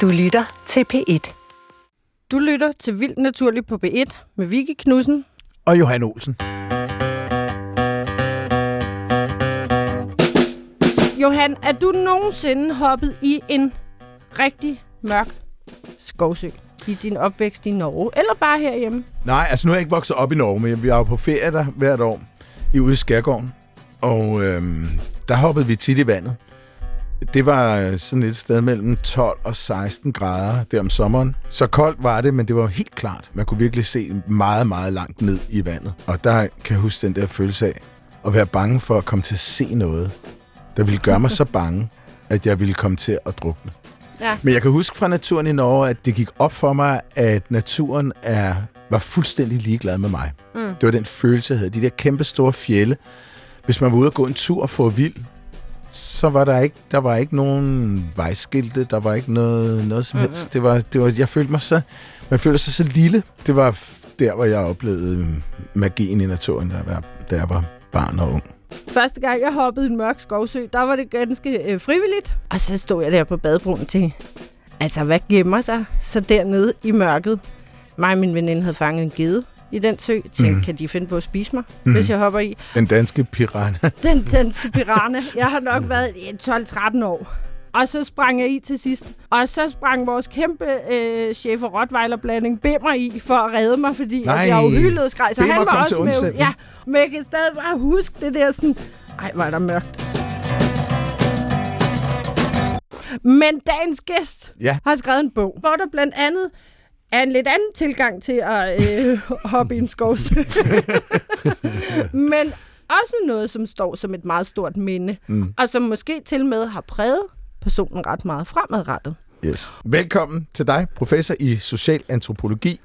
Du lytter til P1. Du lytter til Vildt Naturligt på B1 med Vicky Knudsen. Og Johan Olsen. Johan, er du nogensinde hoppet i en rigtig mørk skovsø i din opvækst i Norge, eller bare herhjemme? Nej, altså nu er jeg ikke vokset op i Norge, men vi er jo på ferie der hvert år i ude i Skærgården. Og øhm, der hoppede vi tit i vandet. Det var sådan et sted mellem 12 og 16 grader der om sommeren. Så koldt var det, men det var helt klart. Man kunne virkelig se meget, meget langt ned i vandet. Og der kan jeg huske den der følelse af at være bange for at komme til at se noget, der ville gøre mig så bange, at jeg ville komme til at drukne. Ja. Men jeg kan huske fra naturen i Norge, at det gik op for mig, at naturen er, var fuldstændig ligeglad med mig. Mm. Det var den følelse, jeg havde. De der kæmpe store fjelle. Hvis man var ude og gå en tur og få vild, så var der ikke, der var ikke nogen vejskilte, der var ikke noget, noget som helst. Det var, det var, jeg følte mig så, man følte sig så lille. Det var der, hvor jeg oplevede magien i naturen, da jeg var, da jeg var barn og ung. Første gang, jeg hoppede i en mørk skovsø, der var det ganske øh, frivilligt. Og så stod jeg der på badebroen til, altså hvad gemmer sig så dernede i mørket? Mig og min veninde havde fanget en gede i den sø. Tænkte, mm. kan de finde på at spise mig, mm. hvis jeg hopper i? Den danske piranha. Den danske piranha. Jeg har nok været 12-13 år. Og så sprang jeg i til sidst. Og så sprang vores kæmpe øh, chef og rottweiler-blanding Bimmer i for at redde mig, fordi Nej, jeg og skreg. Så Bimmer han var også med. Ja, men jeg kan stadig bare huske det der sådan... Ej, var der mørkt. Men dagens gæst Ja. har skrevet en bog, hvor der blandt andet er en lidt anden tilgang til at øh, hoppe i en skovsø. Men også noget, som står som et meget stort minde, mm. og som måske til med har præget personen ret meget fremadrettet. Yes. Velkommen til dig, professor i social antropologi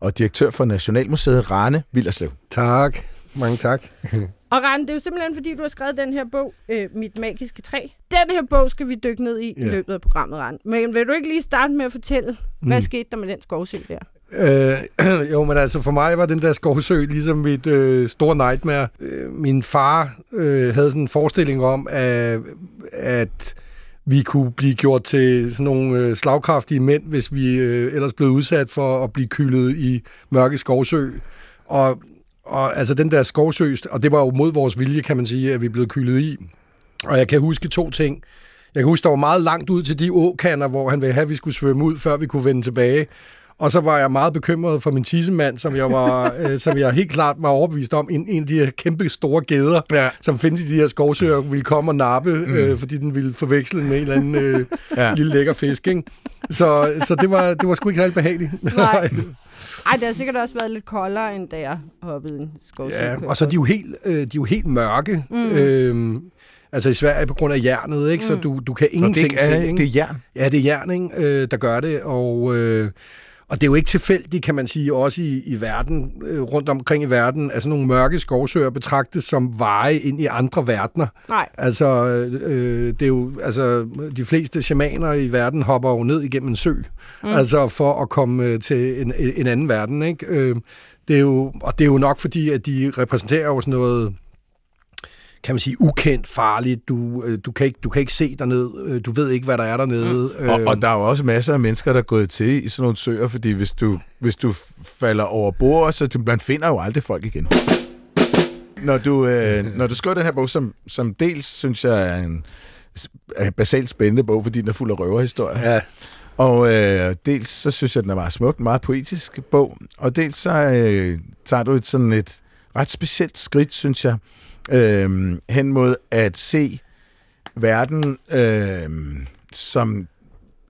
og direktør for Nationalmuseet Rane Villerslev. Tak. Mange tak. Og Rane, det er jo simpelthen, fordi du har skrevet den her bog, øh, Mit Magiske Træ. Den her bog skal vi dykke ned i i Ja. løbet af programmet, Rane. Men vil du ikke lige starte med at fortælle, hvad skete der med den skovsø der? Øh, jo, men altså for mig var den der skovsø ligesom mit øh, store nightmare. Øh, min far øh, havde sådan en forestilling om, at, at vi kunne blive gjort til sådan nogle øh, slagkraftige mænd, hvis vi øh, ellers blev udsat for at blive kyldet i mørke skovsø. Og, og altså den der skovsø, og det var jo mod vores vilje, kan man sige, at vi blev kyldet i. Og jeg kan huske to ting. Jeg kan huske, der var meget langt ud til de åkander, hvor han ville have, at vi skulle svømme ud, før vi kunne vende tilbage. Og så var jeg meget bekymret for min tissemand, som jeg, var, øh, som jeg helt klart var overbevist om, en, en af de her kæmpe store geder, Ja. som findes i de her skovsøer, ville komme og nappe, mm. øh, fordi den ville forveksle den med en eller anden øh, Ja. ja. lille lækker fisk. Ikke? Så, så det, var, det var sgu ikke særlig behageligt. Nej. Ej, det har sikkert også været lidt koldere, end da jeg hoppede en skovsø. Ja, og så er de jo helt, øh, de er jo helt mørke. Mm. Øhm, altså i Sverige på grund af jernet, ikke? så du, du kan det, ingenting ikke er, se. Ikke? det er jern. Ja, det er jern, ikke? Øh, der gør det, og, øh, og det er jo ikke tilfældigt, kan man sige, også i, i verden, øh, rundt omkring i verden, altså nogle mørke skovsøer betragtes som veje ind i andre verdener. Nej. Altså, øh, det er jo, altså, de fleste shamaner i verden hopper jo ned igennem en sø, mm. altså for at komme øh, til en, en anden verden, ikke? Øh, det er jo, og det er jo nok fordi, at de repræsenterer jo sådan noget, kan man sige, ukendt, farligt. Du, øh, du, kan, ikke, du kan ikke se derned. Øh, Du ved ikke, hvad der er dernede. Mm. Og, og der er jo også masser af mennesker, der er gået til i sådan nogle søer, fordi hvis du, hvis du falder over bord, så du, man finder jo aldrig folk igen. Når du, øh, når du skriver den her bog, som, som dels synes jeg er en er basalt spændende bog, fordi den er fuld af røverhistorier. Ja, Og øh, dels så synes jeg, den er meget smuk, meget poetisk bog. Og dels så øh, tager du et sådan et ret specielt skridt, synes jeg, øh, hen mod at se verden øh, som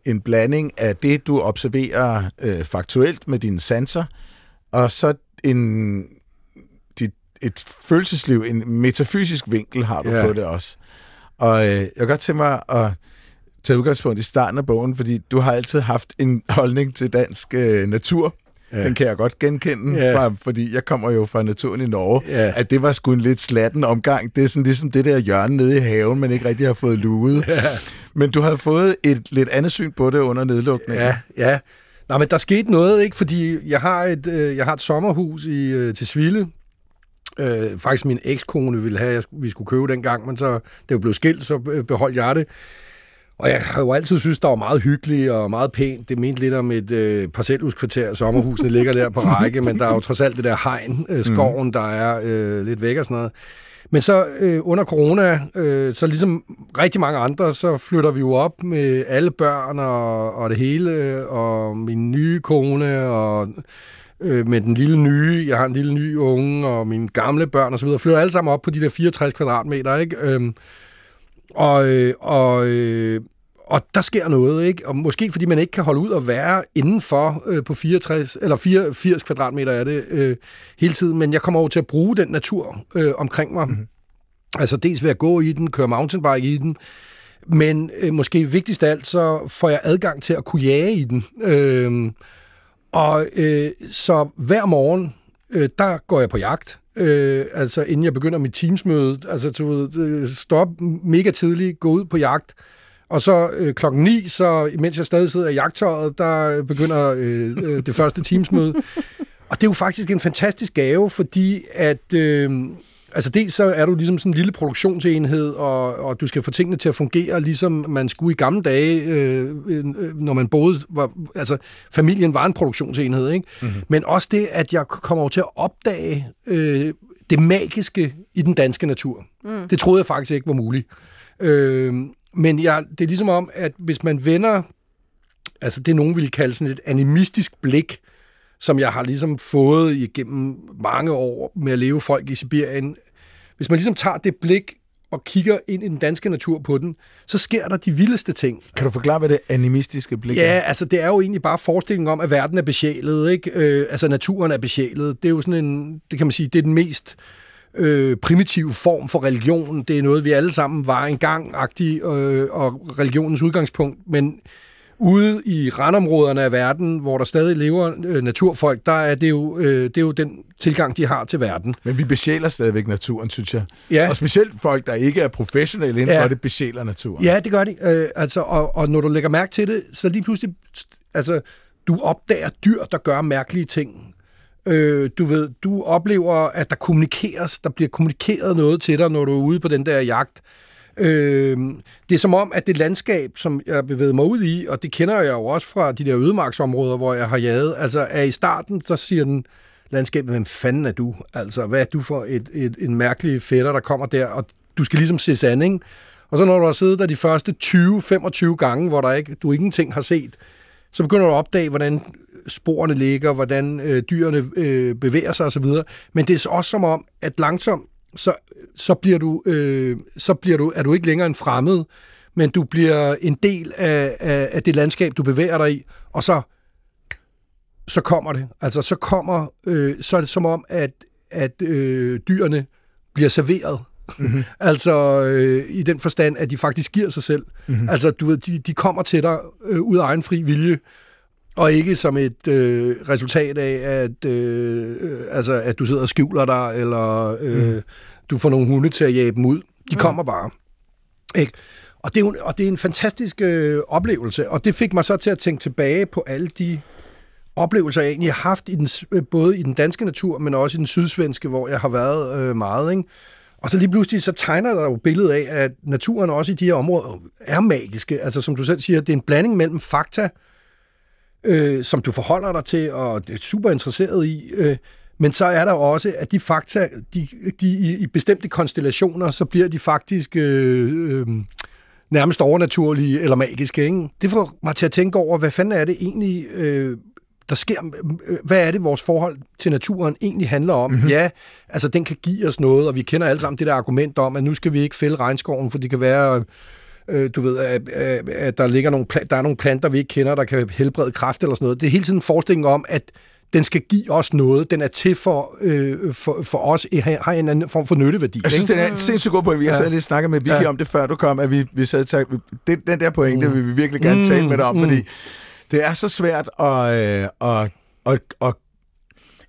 en blanding af det, du observerer øh, faktuelt med dine sanser, og så en, dit, et følelsesliv, en metafysisk vinkel har du Ja. på det også. Og øh, jeg kan godt tænke mig at tage udgangspunkt i starten af bogen, fordi du har altid haft en holdning til dansk øh, natur. Ja. Den kan jeg godt genkende, Ja. fra, fordi jeg kommer jo fra naturen i Norge, Ja. at det var sgu en lidt slatten omgang. Det er sådan ligesom det der hjørne nede i haven, man ikke rigtig har fået luet. ja, Men du har fået et lidt andet syn på det under nedlukningen. ja, ja. Nå, men der skete noget, ikke? Fordi jeg har et, øh, jeg har et sommerhus i, øh, til Sville. Øh, faktisk min ekskone ville have, at vi skulle købe dengang, men så det blev skilt, så øh, beholdt jeg det. Og jeg har jo altid synes, der var meget hyggeligt og meget pænt. Det mente lidt om et øh, parcelhuskvarter. Sommerhusene ligger der på række, men der er jo trods alt det der hegn, øh, skoven, der er øh, lidt væk og sådan noget. Men så øh, under corona, øh, så ligesom rigtig mange andre, så flytter vi jo op med alle børn og, og det hele, og min nye kone, og øh, med den lille nye, jeg har en lille ny unge, og mine gamle børn og så videre, flytter alle sammen op på de der 64 kvadratmeter, ikke? Øhm, og, øh, og, øh, og der sker noget, ikke? Og måske fordi man ikke kan holde ud og være indenfor øh, på 64 eller 84 kvadratmeter er det øh, hele tiden, men jeg kommer over til at bruge den natur øh, omkring mig. Mm-hmm. Altså dels ved at gå i den, køre mountainbike i den, men øh, måske vigtigst af alt, så får jeg adgang til at kunne jage i den. Øh, og øh, så hver morgen, øh, der går jeg på jagt. Øh, altså inden jeg begynder mit teamsmøde. Altså du ved, stop mega tidligt, gå ud på jagt. Og så øh, klokken 9, så mens jeg stadig sidder i jagttøjet, der begynder øh, øh, det første teamsmøde. Og det er jo faktisk en fantastisk gave, fordi at... Øh, Altså dels så er du ligesom sådan en lille produktionsenhed, og, og du skal få tingene til at fungere, ligesom man skulle i gamle dage, øh, øh, når man boede, var, altså familien var en produktionsenhed, ikke? Mm-hmm. Men også det, at jeg kommer over til at opdage øh, det magiske i den danske natur. Mm. Det troede jeg faktisk ikke var muligt. Øh, men jeg, det er ligesom om, at hvis man vender, altså det nogen ville kalde sådan et animistisk blik, som jeg har ligesom fået igennem mange år med at leve folk i Sibirien. Hvis man ligesom tager det blik og kigger ind i den danske natur på den, så sker der de vildeste ting. Kan du forklare, hvad det animistiske blik er? Ja, altså det er jo egentlig bare forestillingen om, at verden er besjælet, ikke? Øh, altså naturen er besjælet. Det er jo sådan en, det kan man sige, det er den mest øh, primitive form for religion. Det er noget, vi alle sammen var engang-agtige, øh, og religionens udgangspunkt, men ude i randområderne af verden, hvor der stadig lever øh, naturfolk, der er det, jo, øh, det er jo den tilgang, de har til verden. Men vi besjæler stadigvæk naturen, synes jeg. Ja. Og specielt folk, der ikke er professionelle inden ja. for det, besjæler naturen. Ja, det gør de. Øh, altså, og, og når du lægger mærke til det, så lige pludselig, altså, du opdager dyr, der gør mærkelige ting. Øh, du ved, du oplever, at der kommunikeres, der bliver kommunikeret noget til dig, når du er ude på den der jagt. Øh, det er som om, at det landskab, som jeg bevæger mig ud i, og det kender jeg jo også fra de der ødemarksområder, hvor jeg har jaget, altså er i starten, så siger den landskabet, hvem fanden er du? Altså, hvad er du for et, et, en mærkelig fætter, der kommer der, og du skal ligesom se sanding. Og så når du har siddet der de første 20-25 gange, hvor der ikke, du ingenting har set, så begynder du at opdage, hvordan sporene ligger, hvordan øh, dyrene øh, bevæger sig osv. Men det er også som om, at langsomt, så, så, bliver du, øh, så bliver du, er du ikke længere en fremmed, men du bliver en del af, af, af det landskab, du bevæger dig i, og så, så kommer det. Altså, så kommer, øh, så er det som om, at, at øh, dyrene bliver serveret. Mm-hmm. altså øh, i den forstand, at de faktisk giver sig selv. Mm-hmm. Altså du ved, de, de kommer til dig øh, ud af egen fri vilje, og ikke som et øh, resultat af, at, øh, altså, at du sidder og skjuler dig, eller øh, mm. du får nogle hunde til at jage dem ud. De mm. kommer bare. Ikke? Og, det er, og det er en fantastisk øh, oplevelse, og det fik mig så til at tænke tilbage på alle de oplevelser, jeg egentlig har haft, i den, øh, både i den danske natur, men også i den sydsvenske, hvor jeg har været øh, meget. Ikke? Og så lige pludselig så tegner der jo billedet af, at naturen også i de her områder er magiske. Altså som du selv siger, det er en blanding mellem fakta, øh, som du forholder dig til og er super interesseret i. Øh, men så er der også, at de fakta, de, de i, i bestemte konstellationer, så bliver de faktisk øh, øh, nærmest overnaturlige eller magiske. Ikke? Det får mig til at tænke over, hvad fanden er det egentlig, øh, der sker? Hvad er det, vores forhold til naturen egentlig handler om? Mm-hmm. Ja, altså den kan give os noget, og vi kender alle sammen det der argument om, at nu skal vi ikke fælde regnskoven, for det kan være øh, du ved, at, at der, ligger nogle, der er nogle planter, vi ikke kender, der kan helbrede kræft eller sådan noget. Det er hele tiden en forestilling om, at den skal give os noget. Den er til for, øh, for, for os, har en anden form for nytteværdi. Jeg synes, ikke? det er sindssygt god point. Vi har ja. lige snakket med Vicky ja. om det, før du kom, at vi, vi sad til, det, den der pointe mm. vil vi virkelig gerne mm. tale med dig om, mm. fordi det er så svært at, øh, at, at, at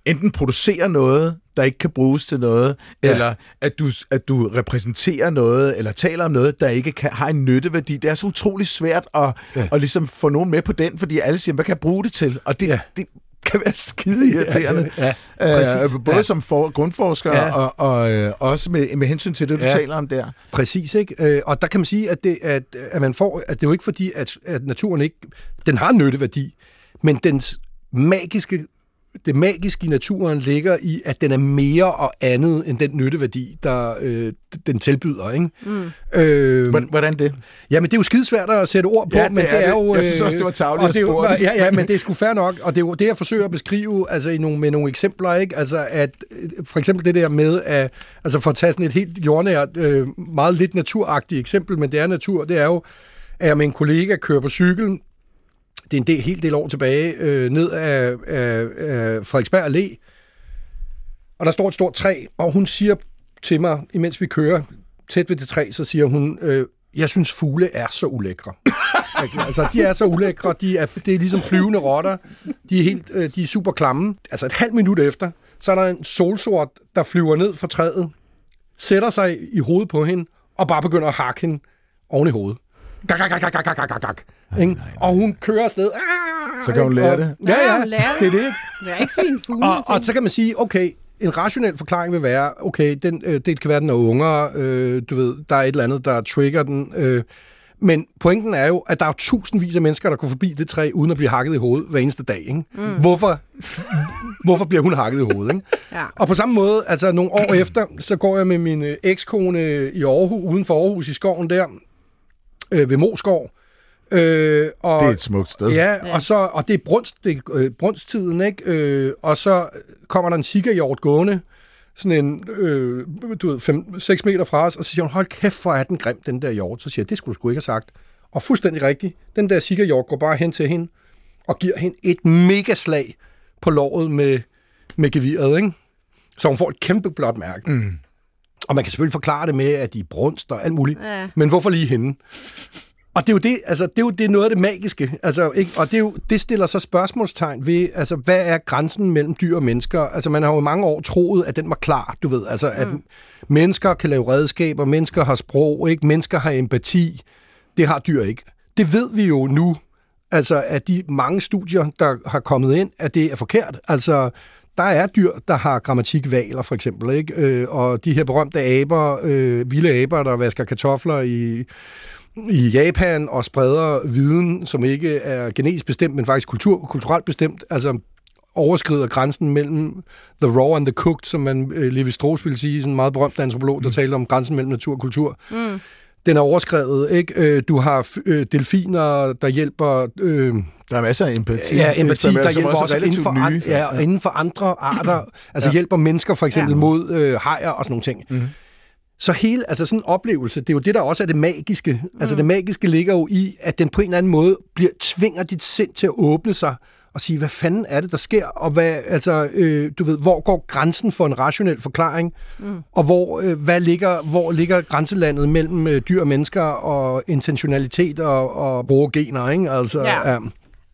enten producere noget, der ikke kan bruges til noget, ja. eller at du, at du repræsenterer noget, eller taler om noget, der ikke kan, har en nytteværdi. Det er så utrolig svært at, ja. at ligesom få nogen med på den, fordi alle siger, hvad kan jeg bruge det til? Og det, ja. det, kan være skide irriterende. Ja, Ja, øh, både Ja. som for, grundforsker ja. Og, og øh, også med, med hensyn til det, du. Ja. taler om der. Præcis, ikke? Øh, Og der kan man sige, at det, at, at man får, at det er jo ikke fordi, at, at naturen ikke, den har nytteværdi, men dens magiske, det magiske i naturen ligger i, at den er mere og andet end den nytteværdi, der øh, den tilbyder, ikke? Mm. Øh, Hvordan, det? Jamen, det er jo skidesvært at sætte ord på, Ja, det men er det er det. jo... Jeg synes øh, også, det var og at det er jo-. Ja, ja, men det er sgu fair nok, og det er jo det, jeg forsøger at beskrive altså i nogle, med nogle eksempler, ikke? Altså, at øh, for eksempel det der med, at, altså for at tage sådan et helt jordnært, øh, meget lidt naturagtigt eksempel, men det er natur, det er jo, at jeg med en kollega kører på cykel, det er en del, helt del år tilbage, øh, ned af, af, af Frederiksberg Allé, og der står et stort træ, og hun siger til mig, imens vi kører tæt ved det træ, så siger hun, øh, jeg synes fugle er så ulækre. Altså, de er så ulækre, de er, det er ligesom flyvende rotter, de er, helt, øh, de er super klamme. Altså et halvt minut efter, så er der en solsort, der flyver ned fra træet, sætter sig i hovedet på hende, og bare begynder at hakke hende oven i hovedet. Gak, gak, gak, gak, gak, gak, gak, gak. Ikke? Og hun kører afsted. Ah, Så kan hun lære Og- det. Ja, Ja, det. er det? Det er ikke svin fugle. Og, og så kan man sige, okay, en rationel forklaring vil være, okay, den, øh, det kan være, den er unger, øh, du ved, der er et eller andet, der trigger den. Øh, men pointen er jo, at der er jo tusindvis af mennesker, der går forbi det træ, uden at blive hakket i hovedet hver eneste dag. Ikke? Mm. Hvorfor, hvorfor bliver hun hakket i hovedet? Ikke? Ja. Og på samme måde, altså nogle år efter, så går jeg med min øh, ekskone i Aarhus, uden for Aarhus i skoven der, øh, ved Moskov. Øh, og, Det er et smukt sted. Ja, og, så, og det er, brunst, det øh, brunsttiden, ikke? Øh, og så kommer der en sikkerhjort gående, sådan en, øh, du ved, 5, 6 meter fra os, og så siger hun, hold kæft, hvor er den grim, den der hjort. Så siger jeg, det skulle du sgu ikke have sagt. Og fuldstændig rigtigt, den der sikkerhjort går bare hen til hende, og giver hende et megaslag på låret med, med geviret, ikke? Så hun får et kæmpe blåt mærke. Mm. Og man kan selvfølgelig forklare det med, at de er brunst og alt muligt. Ja. Men hvorfor lige hende? Og det er jo det, altså, det er jo det er noget af det magiske. Altså, ikke? Og det, er jo, det stiller så spørgsmålstegn ved, altså, hvad er grænsen mellem dyr og mennesker? Altså, man har jo i mange år troet, at den var klar, du ved. Altså, at mennesker kan lave redskaber, mennesker har sprog, ikke? Mennesker har empati. Det har dyr ikke. Det ved vi jo nu, altså, at de mange studier, der har kommet ind, at det er forkert. Altså, der er dyr, der har grammatikvaler, for eksempel, ikke? Øh, og de her berømte aber, øh, vilde aber, der vasker kartofler i, i Japan og spreder viden, som ikke er genetisk bestemt, men faktisk kultur, kulturelt bestemt, altså overskrider grænsen mellem the raw and the cooked, som man øh, Levi Strauss ville sige, sådan en meget berømt antropolog, der talte om grænsen mellem natur og kultur. Mm. Den er overskrevet, ikke? Øh, Du har øh, delfiner, der hjælper... Øh, Der er masser af empati. Ja, empati, er- der hjælper også inden for, nye. an, ja, og inden for andre arter. Altså Ja. hjælper mennesker for eksempel Ja. mod øh, hajer og sådan nogle ting. Mhm. Så hele, altså sådan en oplevelse, det er jo det, der også er det magiske. Mm. Altså det magiske ligger jo i, at den på en eller anden måde bliver, tvinger dit sind til at åbne sig og sige, hvad fanden er det, der sker? Og hvad, altså, øh, du ved, hvor går grænsen for en rationel forklaring? Mm. Og hvor, øh, hvad ligger, hvor ligger grænselandet mellem øh, dyr og mennesker og intentionalitet og, og gener, ikke? Altså, Ja. ja.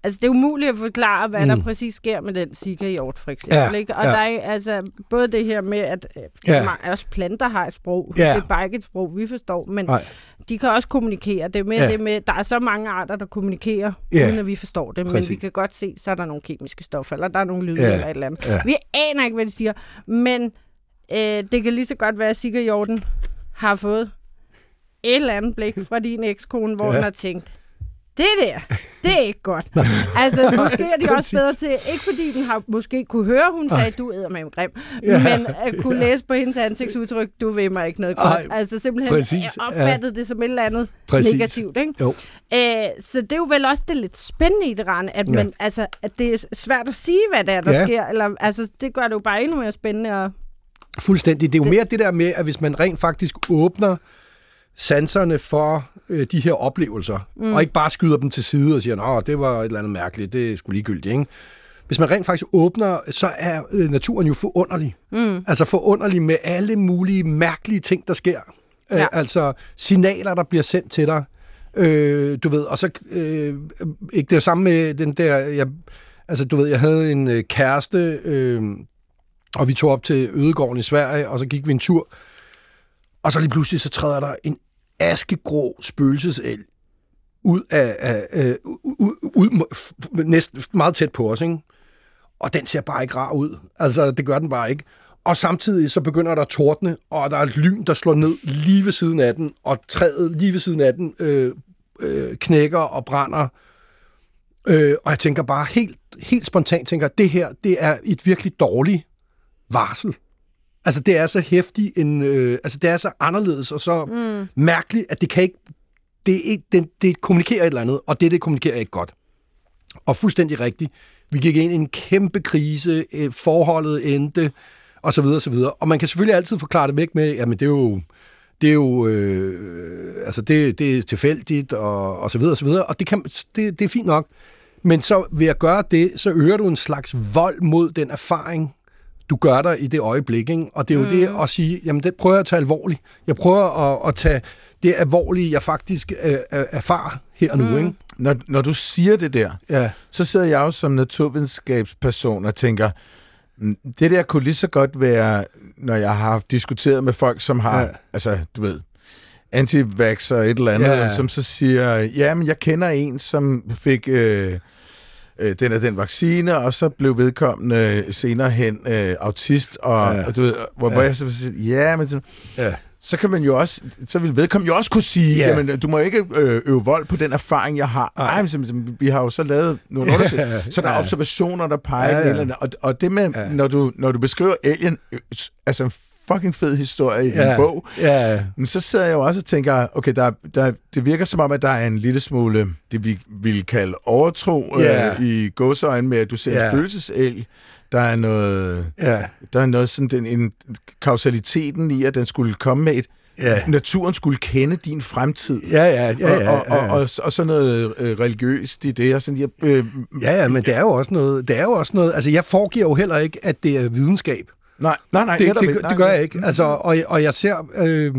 Altså, det er umuligt at forklare, hvad mm. der præcis sker med den sikkerhjort, for eksempel. Ja, ikke? Og ja. der er altså både det her med, at øh, ja. også planter har et sprog. Ja. Det er bare ikke et sprog, vi forstår, men Nej. De kan også kommunikere. Det er mere Ja. det med, der er så mange arter, der kommunikerer, Ja. uden at vi forstår det. Men Præcis. vi kan godt se, så er der nogle kemiske stoffer, eller der er nogle lyde, Ja. eller et eller andet. Ja. Vi aner ikke, hvad de siger, men øh, det kan lige så godt være, at sikkerhjorten har fået et eller andet blik fra din ekskone, hvor ja. hun har tænkt, det der, det er ikke godt. altså, måske er de også bedre til, ikke fordi den har måske kunne høre, hun sagde, du æder med grim, Ja. ja. men at kunne læse på hendes ansigtsudtryk, du vil mig ikke noget godt. Ej, altså simpelthen præcis, præcis, opfattede ja. det som et eller andet Præcis. negativt. Ikke? Jo. Æ, så det er jo vel også det lidt spændende i det, Rane, at, Ja. man, altså, at det er svært at sige, hvad det er, der Ja. ja. sker. Eller, altså, det gør det jo bare endnu mere spændende. Og, Fuldstændig. Det er jo mere det der med, at hvis man rent faktisk åbner sanserne for øh, de her oplevelser, mm. og ikke bare skyder dem til side og siger, at det var et eller andet mærkeligt, det sgu ligegyldigt, ikke? Hvis man rent faktisk åbner, så er øh, naturen jo forunderlig. Mm. Altså forunderlig med alle mulige mærkelige ting, der sker. Ja. Øh, Ja. altså signaler, der bliver sendt til dig. Øh, du ved, og så øh, ikke det er samme med den der, jeg, altså du ved, jeg havde en øh, kæreste, øh, og vi tog op til Ødegården i Sverige, og så gik vi en tur, og så lige pludselig så træder der en askegrå spøgelseselg ud af, af, øh, ud, ud, ud, næsten meget tæt på os, ikke? og den ser bare ikke rar ud. Altså, det gør den bare ikke. Og samtidig så begynder der at tordne, og der er et lyn, der slår ned lige ved siden af den, og træet lige ved siden af den øh, øh, knækker og brænder. Øh, og jeg tænker bare helt, helt spontant, tænker, at det her, det er et virkelig dårligt varsel. Altså, det er så hæftigt, en, øh, altså, det er så anderledes og så mm. mærkeligt, at det kan ikke, det, ikke det, det kommunikerer et eller andet, og det, det kommunikerer ikke godt. Og fuldstændig rigtigt. Vi gik ind i en kæmpe krise, øh, forholdet endte, og så videre, og så videre. Og man kan selvfølgelig altid forklare det væk med, jamen det er jo, det er jo, øh, altså det, det er tilfældigt, og, og så videre, og så videre. Og det, kan, det, det er fint nok. Men så ved at gøre det, så øger du en slags vold mod den erfaring, du gør dig i det øjeblik. Ikke? Og det er jo mm. det at sige, jamen det prøver jeg at tage alvorligt. Jeg prøver at, at tage det alvorlige, jeg faktisk øh, erfarer her nu. Mm. Ikke? Når, når du siger det der, Ja. så sidder jeg jo som naturvidenskabsperson og tænker, "Mm, det der kunne lige så godt være, når jeg har diskuteret med folk, som har, Ja. altså, du ved, antivax og et eller andet, ja. som så siger, ja, men jeg kender en, som fik øh, øh, den og den vaccine, og så blev vedkommende senere hen øh, autist, og, Ja. ja. og du ved, hvor, ja. hvor jeg så sige, ja, men så, Ja. så kan man jo også, så vil vedkommende jo også kunne sige, Ja. ja. jamen, du må ikke øh, øve vold på den erfaring, jeg har. Nej, men, som- vi har jo så lavet nogle undersøgelser, så der er Ja. observationer, der peger Ja, ja, ja. ja. Eller. Og, og det med, Ja. ja. når, du, når du beskriver Alien, øh, altså fucking fed historie i Ja. bog, Ja. men så sidder jeg jo også og tænker, okay, der, der, det virker som om, at der er en lille smule, det vi vil kalde overtro Ja. øh, i gåseøjne med, at du ser Ja. en. Der er noget, Ja. der er noget sådan, den, en kausaliteten i, at den skulle komme med et, Ja. naturen skulle kende din fremtid. Ja, ja, ja, ja, og, og, ja. og, og, og sådan noget øh, religiøst i det. Og sådan, jeg, øh, Ja, ja, men det er jo også noget, det er jo også noget, altså jeg foregiver jo heller ikke, at det er videnskab. Nej, nej, nej. det, det, det, det gør jeg ikke. Altså, og, og jeg ser, øh,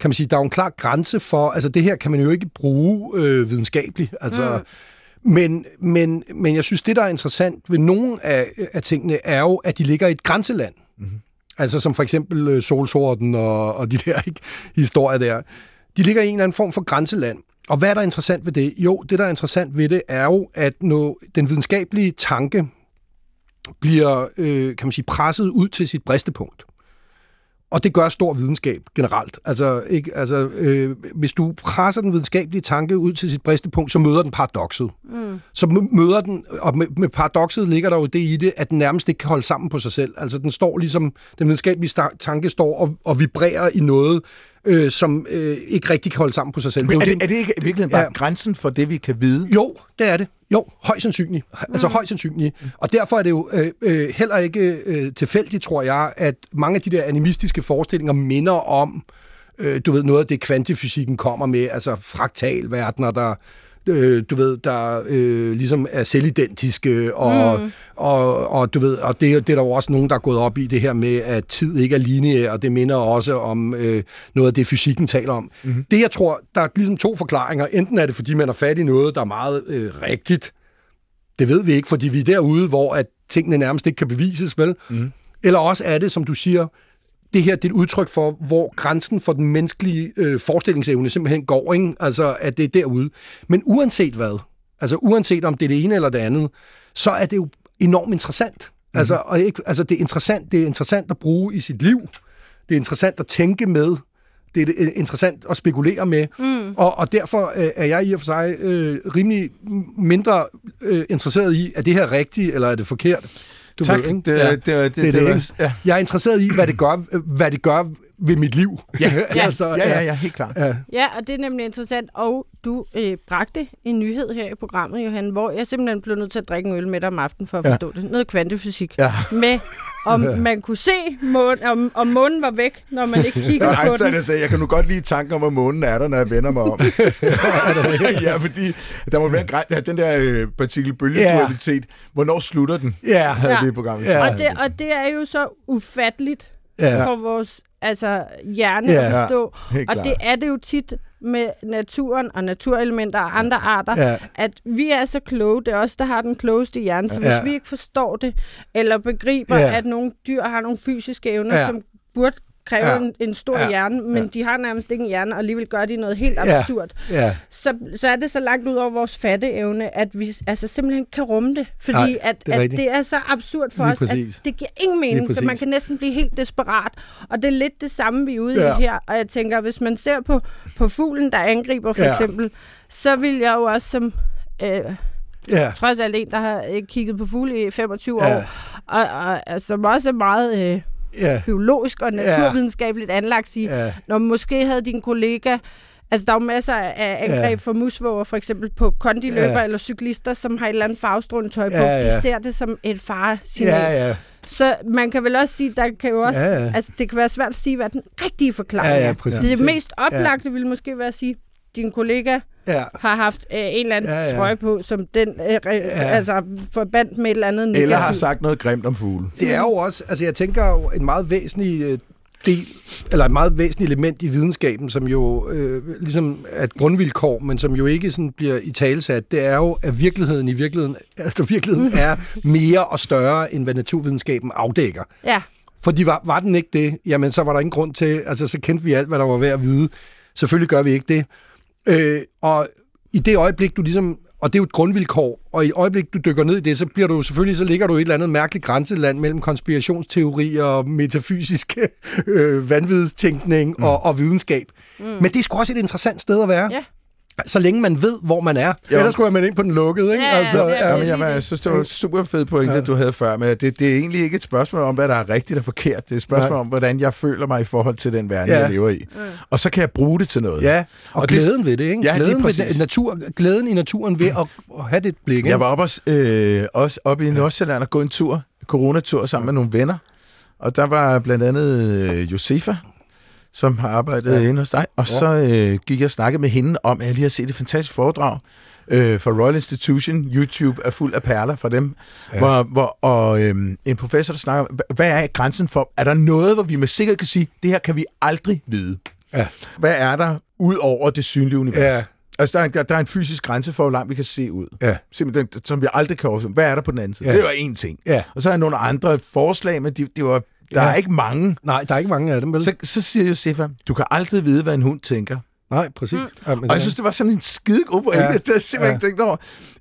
kan man sige, der er jo en klar grænse for, altså det her kan man jo ikke bruge øh, videnskabeligt. Altså, mm. men, men, men jeg synes, det der er interessant ved nogle af, af tingene, er jo, at de ligger i et grænseland. Mm-hmm. Altså som for eksempel øh, solsorten og, og de der ikke, historier der. De ligger i en eller anden form for grænseland. Og hvad er der interessant ved det? Jo, det der er interessant ved det, er jo, at når den videnskabelige tanke bliver, øh, kan man sige, presset ud til sit bristepunkt. Og det gør stor videnskab generelt. Altså, ikke, altså øh, hvis du presser den videnskabelige tanke ud til sit bristepunkt, så møder den paradokset. Mm. Så mø- møder den, og med, med paradokset ligger der jo det i det, at den nærmest ikke kan holde sammen på sig selv. Altså den står ligesom, den videnskabelige tanke står og, og vibrerer i noget, øh, som øh, ikke rigtig kan holde sammen på sig selv. Men er, det, er det ikke i virkeligheden bare ja. grænsen for det, vi kan vide? jo, det er det. Jo, højst sandsynligt. Altså højst sandsynligt. Og derfor er det jo øh, øh, heller ikke øh, tilfældigt, tror jeg, at mange af de der animistiske forestillinger minder om, øh, du ved, noget af det kvantefysikken kommer med, altså fraktalverdener, der øh, du ved, der øh, ligesom er selvidentiske, og, mm. og, og du ved, og det, det er der jo også nogen, der er gået op i det her med, at tid ikke er lineær, og det minder også om øh, noget af det, fysikken taler om. Mm. Det, jeg tror, der er ligesom to forklaringer. Enten er det, fordi man er fat i noget, der er meget øh, rigtigt. Det ved vi ikke, fordi vi er derude, hvor at tingene nærmest ikke kan bevises, vel? Mm. Eller også er det, som du siger, det her det er et udtryk for, hvor grænsen for den menneskelige øh, forestillingsevne simpelthen går, ikke? Altså, at det er derude. Men uanset hvad, altså uanset om det er det ene eller det andet, så er det jo enormt interessant. Mm. Altså, og ikke, altså det, er interessant, det er interessant at bruge i sit liv. Det er interessant at tænke med. Det er det- interessant at spekulere med. Mm. Og, og derfor øh, er jeg i og for sig øh, rimelig mindre øh, interesseret i, er det her rigtigt, eller er det forkert? Du Tak. ved, ikke? Det, det, det, det, det, det, det, ikke? det, ja. Jeg er interesseret i, hvad det gør, hvad det gør ved mit liv. Ja, ja, altså, ja, ja, ja, helt klart. ja. Ja, og det er nemlig interessant. Og du øh, bragte en nyhed her i programmet, Johan, hvor jeg simpelthen blev nødt til at drikke en øl med dig om aftenen for at Ja. forstå det. Noget kvantefysik. Ja. Med, om man kunne se, månen, om, om månen var væk, når man ikke kiggede på den. jeg sagde, jeg kan nu godt lide tanken om, at månen er der, når jeg vender mig om. ja, fordi der må være en græn, den der øh, partikelbølgedualitet. Hvornår slutter den? Ja. Havde Ja. i programmet. Ja. Og det, og det er jo så ufatteligt Ja. for vores altså, hjerne Ja. at forstå. helt og det er det jo tit med naturen og naturelementer og andre arter, Ja. at vi er så kloge. Det er os, der har den klogeste hjerne. Så hvis Ja. vi ikke forstår det, eller begriber, Ja. at nogle dyr har nogle fysiske evner, Ja. som burde kræver Ja. ja. en, en stor Ja. ja. hjerne, men Ja. ja. de har nærmest ikke en hjerne, og alligevel gør de noget helt Ja. absurd. Ja, Så, så er det så langt ud over vores fatteevne, at vi altså simpelthen kan rumme det. Fordi Nej, at, det er at det er så absurd for Lige os, præcis. at det giver ingen mening, så man kan næsten blive helt desperat. Og det er lidt det samme, vi er ude Ja. ja. i her. Og jeg tænker, hvis man ser på, på fuglen, der angriber for Ja. ja. eksempel, så vil jeg jo også som... Øh, ja, trods alt en, der har øh, kigget på fugle i 25 Ja. år, og, og, og som også er meget øh, ja, biologisk og naturvidenskabeligt anlagt, sige, ja, når måske havde din kollega... Altså, der er jo masser af angreb Ja. ja. for musvåger, for eksempel på kondiløber Ja. ja. eller cyklister, som har et eller andet farvestrålende tøj på. Ja, ja. De ser det som et faresignal. ja, ja, Så man kan vel også sige, der kan jo også... Ja, ja. Altså, det kan være svært at sige, hvad den rigtige forklaring Ja, ja, er. Det mest oplagte ville måske være at sige, din kollega ja. har haft øh, en eller anden Ja, ja, trøje på, som den øh, Ja. altså, forbandt med et eller andet Eller har negativt. sagt noget grimt om fugle. Det er jo også, altså jeg tænker jo en meget væsentlig øh, del, eller et meget væsentligt element i videnskaben, som jo øh, ligesom er et grundvilkår, men som jo ikke sådan bliver i talesat, det er jo, at virkeligheden i virkeligheden, altså virkeligheden er mere og større, end hvad naturvidenskaben afdækker. Ja, Fordi var, var den ikke det, jamen så var der ingen grund til, altså så kendte vi alt, hvad der var værd at vide. Selvfølgelig gør vi ikke det. Øh, og i det øjeblik, du ligesom, og det er jo et grundvilkår, og i øjeblik, du dykker ned i det, så bliver du selvfølgelig, så ligger du i et eller andet mærkeligt grænseland mellem konspirationsteorier og metafysisk øh, vanvidstænkning mm. og, og videnskab. Mm. Men det er sgu også et interessant sted at være. ja. Så længe man ved, hvor man er. Jo. Ellers skulle man ind på den lukkede, ikke? Ja, ja, altså, det Ja, det men lige jeg, synes, det var super fed pointe, ja. du havde før, men det, det er egentlig ikke et spørgsmål om, hvad der er rigtigt og forkert. Det er et spørgsmål Nej. om, hvordan jeg føler mig i forhold til den verden, Ja. jeg lever i. Og så kan jeg bruge det til noget. Ja, og, Og og det- glæden ved det, ikke? Ja, glæden, ved natur, glæden i naturen ved at, at have det blik, ikke? Jeg var oppe, også, øh, også oppe i Nordsjælland og gå en tur, coronatur sammen med nogle venner. Og der var blandt andet øh, Josefa, som har arbejdet Ja. inde hos dig. Og Ja. så øh, gik jeg og snakkede med hende om, at jeg lige har set et fantastisk foredrag øh, fra Royal Institution. YouTube er fuld af perler fra dem. Ja. Hvor, hvor, og øh, en professor, der snakker om, hvad er grænsen for? Er der noget, hvor vi med sikkerhed kan sige, det her kan vi aldrig vide? Ja. Hvad er der ud over det synlige univers? Ja. Altså, der er, en, der, der er en fysisk grænse for, hvor langt vi kan se ud. Ja. Simpelthen, som vi aldrig kan overføre. Hvad er der på den anden side? Ja. Ja. Det var én ting. Ja. Og så er der nogle andre forslag, men de, det var, der Ja. er ikke mange. Nej, der er ikke mange af dem, vel? Så, så siger Josefa, du kan aldrig vide, hvad en hund tænker. Nej, præcis. Mm. Ja, men Og jeg synes, det var sådan en skide god pointe. Ja. Ja. Det har jeg simpelthen Ja. ikke tænkt over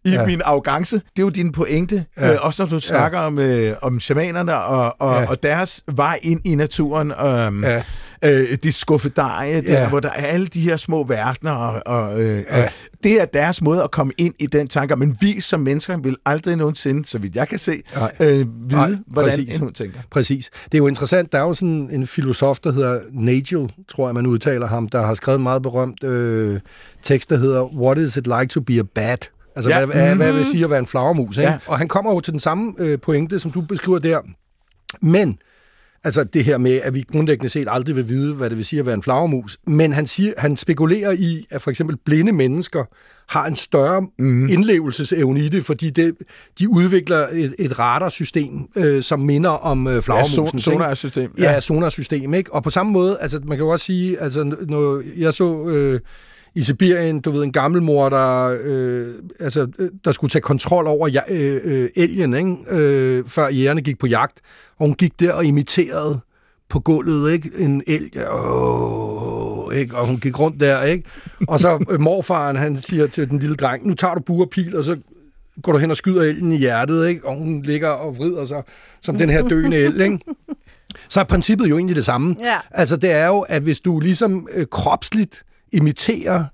i Ja. ja. min arrogance. Det er jo din pointe. Ja. Ja. Øh, også når du snakker om, øh, om shamanerne og, og, Ja. ja. og deres vej ind i naturen. Øh, Ja. Øh, de skuffedarie, der, Ja. hvor der er alle de her små verdener, og, og, øh, Ja. og det er deres måde at komme ind i den tanke. Men vi som mennesker vil aldrig nogensinde, så vidt jeg kan se, Nej. øh, vide, Nej, Nej, hvordan præcis. en hund tænker. Præcis. Det er jo interessant. Der er jo sådan en filosof, der hedder Nagel, tror jeg, man udtaler ham, der har skrevet en meget berømt øh, tekst, der hedder What is it like to be a bat? Altså, ja. Hvad, hvad, hvad vil det sige at være en flagermus? Ikke? Ja. Og han kommer jo til den samme øh, pointe, som du beskriver der. Men, altså det her med, at vi grundlæggende set aldrig vil vide, hvad det vil sige at være en flagermus. Men han, siger, han spekulerer i, at for eksempel blinde mennesker har en større mm. indlevelsesevne i det, fordi det, de udvikler et, et radarsystem, øh, som minder om øh, Ja, flagermusen. ikke? sonarsystem. Ja, sonarsystem, ikke? Og på samme måde, altså man kan jo også sige, altså når jeg så øh, i Sibirien, du ved, en gammel mor, der, øh, altså, øh, der skulle tage kontrol over ja, øh, øh, elgen, ikke? Øh, før jægerne gik på jagt, og hun gik der og imiterede på gulvet, ikke? En elg, åh, ikke? Og hun gik rundt der, ikke? Og så øh, morfaren, han siger til den lille dreng, nu tager du bur og pil, og så går du hen og skyder elgen i hjertet, ikke? Og hun ligger og vrider sig som den her døende elg, ikke? Så er princippet jo egentlig det samme. Ja. Altså det er jo, at hvis du ligesom øh, kropsligt imiterer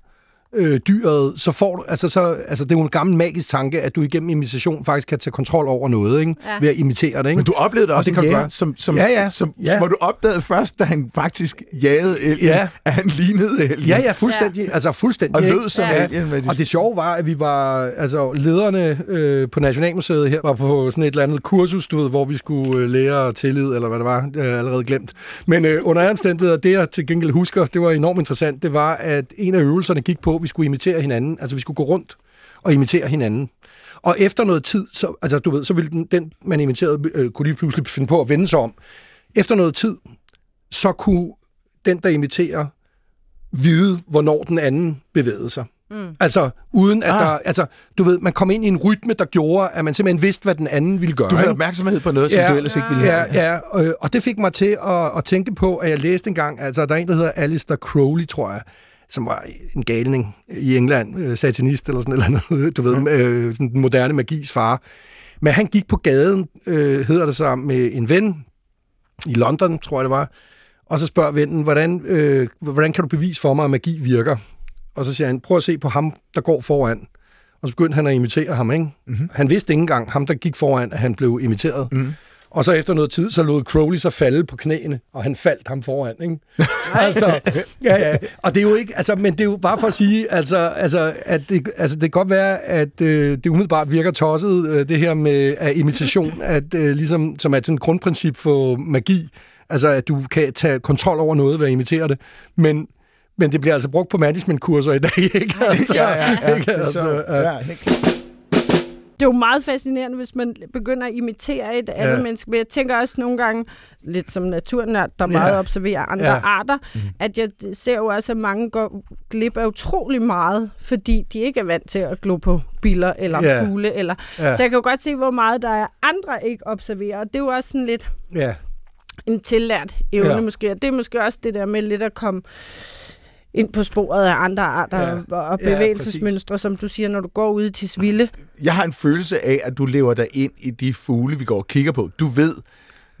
øh, dyret, så får du, altså, så, altså det er jo en gammel magisk tanke, at du igennem imitation faktisk kan tage kontrol over noget, ikke? Ja. Ved at imitere det, ikke? Men du oplevede det Og også det en kan du jæger, gøre. som, som, Ja, ja. Som, Ja. hvor du opdagede først, da han faktisk jagede elgen, Ja. at han lignede elgen. Ja, ja, fuldstændig. Ja. Altså fuldstændig. Og ikke? lød som Ja. elgen. Med de Og det sjove var, at vi var, altså lederne øh, på Nationalmuseet her, var på sådan et eller andet kursus, du ved, hvor vi skulle øh, lære tillid, eller hvad det var, det har jeg allerede glemt. Men øh, under omstændigheder, det jeg til gengæld husker, det var enormt interessant, det var, at en af øvelserne gik på, vi skulle imitere hinanden, altså vi skulle gå rundt og imitere hinanden. Og efter noget tid, så, altså du ved, så ville den, den man imiterede, øh, kunne lige pludselig finde på at vende sig om. Efter noget tid, så kunne den, der imiterer, vide, hvornår den anden bevægede sig. Mm. Altså, uden at ah. der... Altså, du ved, man kom ind i en rytme, der gjorde, at man simpelthen vidste, hvad den anden ville gøre. Du havde opmærksomhed på noget, som ja, du ellers ikke ville have. Ja, ja øh, og det fik mig til at, at tænke på, at jeg læste engang, altså der er en, der hedder Alistair Crowley, tror jeg, som var en galning i England, øh, satanist eller sådan noget, du ved, øh, sådan den moderne magis far. Men han gik på gaden, øh, hedder det så, med en ven i London, tror jeg det var, og så spørger vennen, hvordan, øh, hvordan kan du bevise for mig, at magi virker? Og så siger han, prøv at se på ham, der går foran. Og så begyndte han at imitere ham, ikke? Mm-hmm. Han vidste ikke engang, ham der gik foran, at han blev imiteret. Mm-hmm. Og så efter noget tid, så lod Crowley så falde på knæene, og han faldt ham foran, ikke? altså, ja, ja. Og det er jo ikke, altså, men det er jo bare for at sige, altså, altså, at det, altså, det kan godt være, at øh, det umiddelbart virker tosset, øh, det her med at imitation, at, øh, ligesom, som er sådan et grundprincip for magi, altså at du kan tage kontrol over noget ved at imitere det, men men det bliver altså brugt på managementkurser i dag, ikke? Altså, ja, ja, ja. Ikke? Altså, ja. ja det er jo meget fascinerende, hvis man begynder at imitere et andet ja. menneske. Men jeg tænker også nogle gange, lidt som naturen, der meget ja. observerer andre ja. arter, mm. at jeg ser jo også, at mange går glip af utrolig meget, fordi de ikke er vant til at glo på biler eller ja. fugle. Eller, ja. Så jeg kan jo godt se, hvor meget der er andre ikke observerer. Og det er jo også sådan lidt ja. en tillært evne ja. måske. Og det er måske også det der med lidt at komme ind på sporet af andre arter ja. og bevægelsesmønstre, ja, som du siger, når du går ud til Svilde. Jeg har en følelse af, at du lever dig ind i de fugle, vi går og kigger på. Du ved,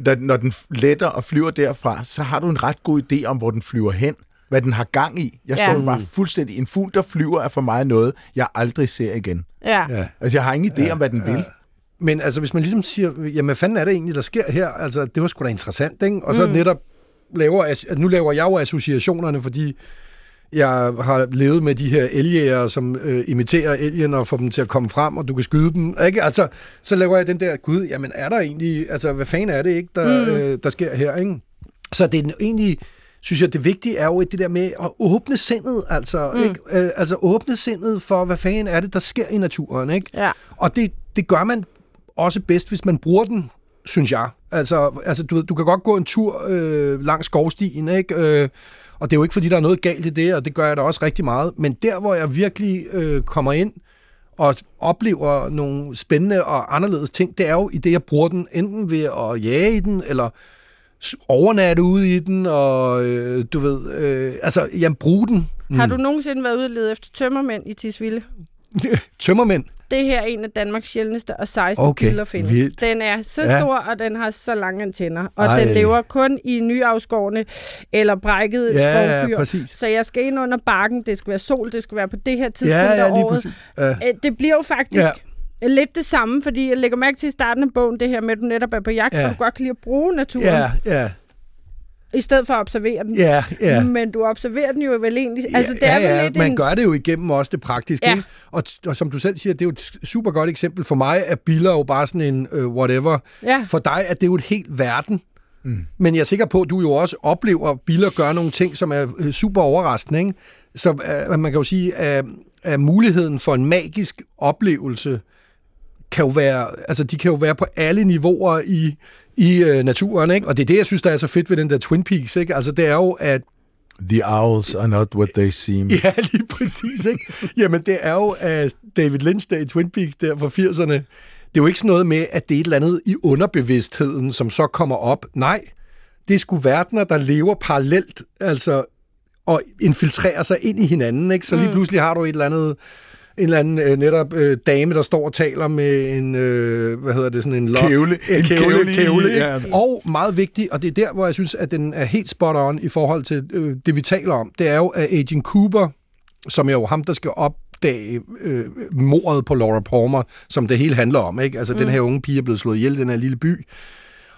at når den letter og flyver derfra, så har du en ret god idé om, hvor den flyver hen hvad den har gang i. Jeg står ja. bare fuldstændig... En fugl, der flyver, er for mig noget, jeg aldrig ser igen. Ja. Altså, jeg har ingen idé ja. om, hvad den vil. Ja. Men altså, hvis man ligesom siger, jamen, hvad fanden er det egentlig, der sker her? Altså, det var sgu da interessant, ikke? Og så mm. netop laver... Altså, nu laver jeg jo associationerne, fordi jeg har levet med de her elgjæger, som øh, imiterer elgen og får dem til at komme frem, og du kan skyde dem. Ikke? Altså, så laver jeg den der, gud, jamen er der egentlig, altså hvad fanden er det ikke, der, mm. øh, der sker her, ikke? Så det er egentlig, synes jeg, det vigtige er jo det der med at åbne sindet, altså, mm. ikke? Øh, altså åbne sindet for, hvad fanden er det, der sker i naturen, ikke? Ja. Og det, det gør man også bedst, hvis man bruger den, synes jeg. Altså, altså du, du kan godt gå en tur øh, langs skovstien, ikke? Øh, og det er jo ikke, fordi der er noget galt i det, og det gør jeg da også rigtig meget. Men der, hvor jeg virkelig øh, kommer ind og oplever nogle spændende og anderledes ting, det er jo i det, jeg bruger den, enten ved at jage i den, eller overnatte ude i den, og øh, du ved, øh, altså, jeg bruger den. Mm. Har du nogensinde været ude og lede efter tømmermænd i Tisvilde? tømmermænd? Det her er en af Danmarks sjældneste og sejeste okay, biller findes. Vildt. Den er så ja. stor, og den har så lange antenner. Og Ej. den lever kun i nyafskårne eller brækket ja, skovfyr. Ja, præcis. Så jeg skal ind under bakken. Det skal være sol. Det skal være på det her tidspunkt ja, ja, af året. Ja. Det bliver jo faktisk... Ja. Lidt det samme, fordi jeg lægger mærke til i starten af bogen, det her med, at du netop er på jagt, ja. og du godt kan lide at bruge naturen. Ja, ja i stedet for at observere den. Ja, ja. Men du observerer den jo vel egentlig. Ja, altså, det er ja, ja. Lidt man en... gør det jo igennem også det praktiske. Ja. Ikke? Og, og som du selv siger, det er jo et super godt eksempel. For mig er billeder jo bare sådan en uh, whatever. Ja. For dig er det jo et helt verden. Mm. Men jeg er sikker på, at du jo også oplever, at billeder gør nogle ting, som er uh, super overraskende. Ikke? Så uh, man kan jo sige, at, at muligheden for en magisk oplevelse kan jo være, altså de kan jo være på alle niveauer i i øh, naturen, ikke? Og det er det, jeg synes, der er så fedt ved den der Twin Peaks, ikke? Altså, det er jo, at The owls are not what they seem. Ja, lige præcis, ikke? Jamen, det er jo at David Lynch der i Twin Peaks der fra 80'erne. Det er jo ikke sådan noget med, at det er et eller andet i underbevidstheden, som så kommer op. Nej, det er sgu verdener, der lever parallelt, altså, og infiltrerer sig ind i hinanden, ikke? Så lige mm. pludselig har du et eller andet en eller anden øh, netop øh, dame, der står og taler med en, øh, hvad hedder det, sådan en lok. Kævle. En kævle, kævle, kævle ja. Og meget vigtigt, og det er der, hvor jeg synes, at den er helt spot on i forhold til øh, det, vi taler om, det er jo, at Agent Cooper, som er jo ham, der skal opdage øh, mordet på Laura Palmer, som det hele handler om, ikke? Altså, mm. den her unge pige er blevet slået ihjel i den her lille by.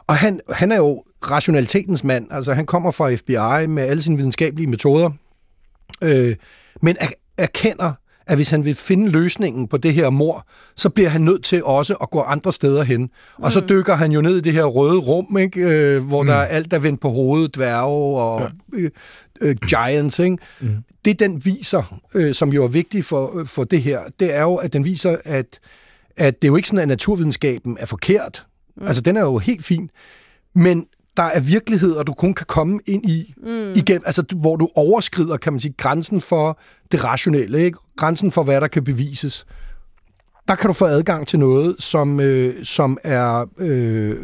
Og han, han er jo rationalitetens mand. Altså, han kommer fra FBI med alle sine videnskabelige metoder, øh, men er, erkender, at hvis han vil finde løsningen på det her mor, så bliver han nødt til også at gå andre steder hen. Og mm. så dykker han jo ned i det her røde rum, ikke? Øh, hvor mm. der er alt, der vendt på hovedet, dværge og ja. øh, øh, giants. Ikke? Mm. Det, den viser, øh, som jo er vigtigt for, for det her, det er jo, at den viser, at, at det er jo ikke sådan, at naturvidenskaben er forkert. Mm. Altså, den er jo helt fin. Men der er virkeligheder, du kun kan komme ind i, mm. igen, altså, hvor du overskrider, kan man sige, grænsen for det rationelle, ikke? grænsen for, hvad der kan bevises. Der kan du få adgang til noget, som, øh, som er... Øh,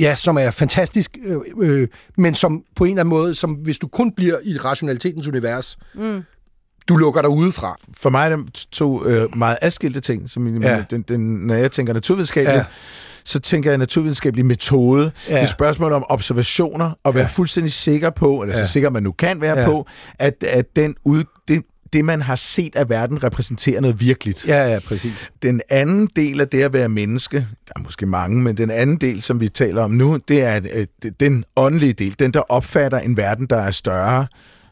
ja, som er fantastisk, øh, øh, men som på en eller anden måde, som hvis du kun bliver i rationalitetens univers, mm. du lukker dig udefra. For mig er det to øh, meget adskilte ting. Som, ja. den, den, når jeg tænker naturvidenskabeligt, Ja. Så tænker jeg naturvidenskabelig metode. Ja. Det er spørgsmål om observationer, og være Ja. fuldstændig sikker på, eller Ja. så sikker man nu kan være Ja. på, at, at den ud, det, det, man har set af verden, repræsenterer noget virkeligt. Ja, ja, præcis. Den anden del af det at være menneske, der er måske mange, men den anden del, som vi taler om nu, det er den åndelige del, den der opfatter en verden, der er større,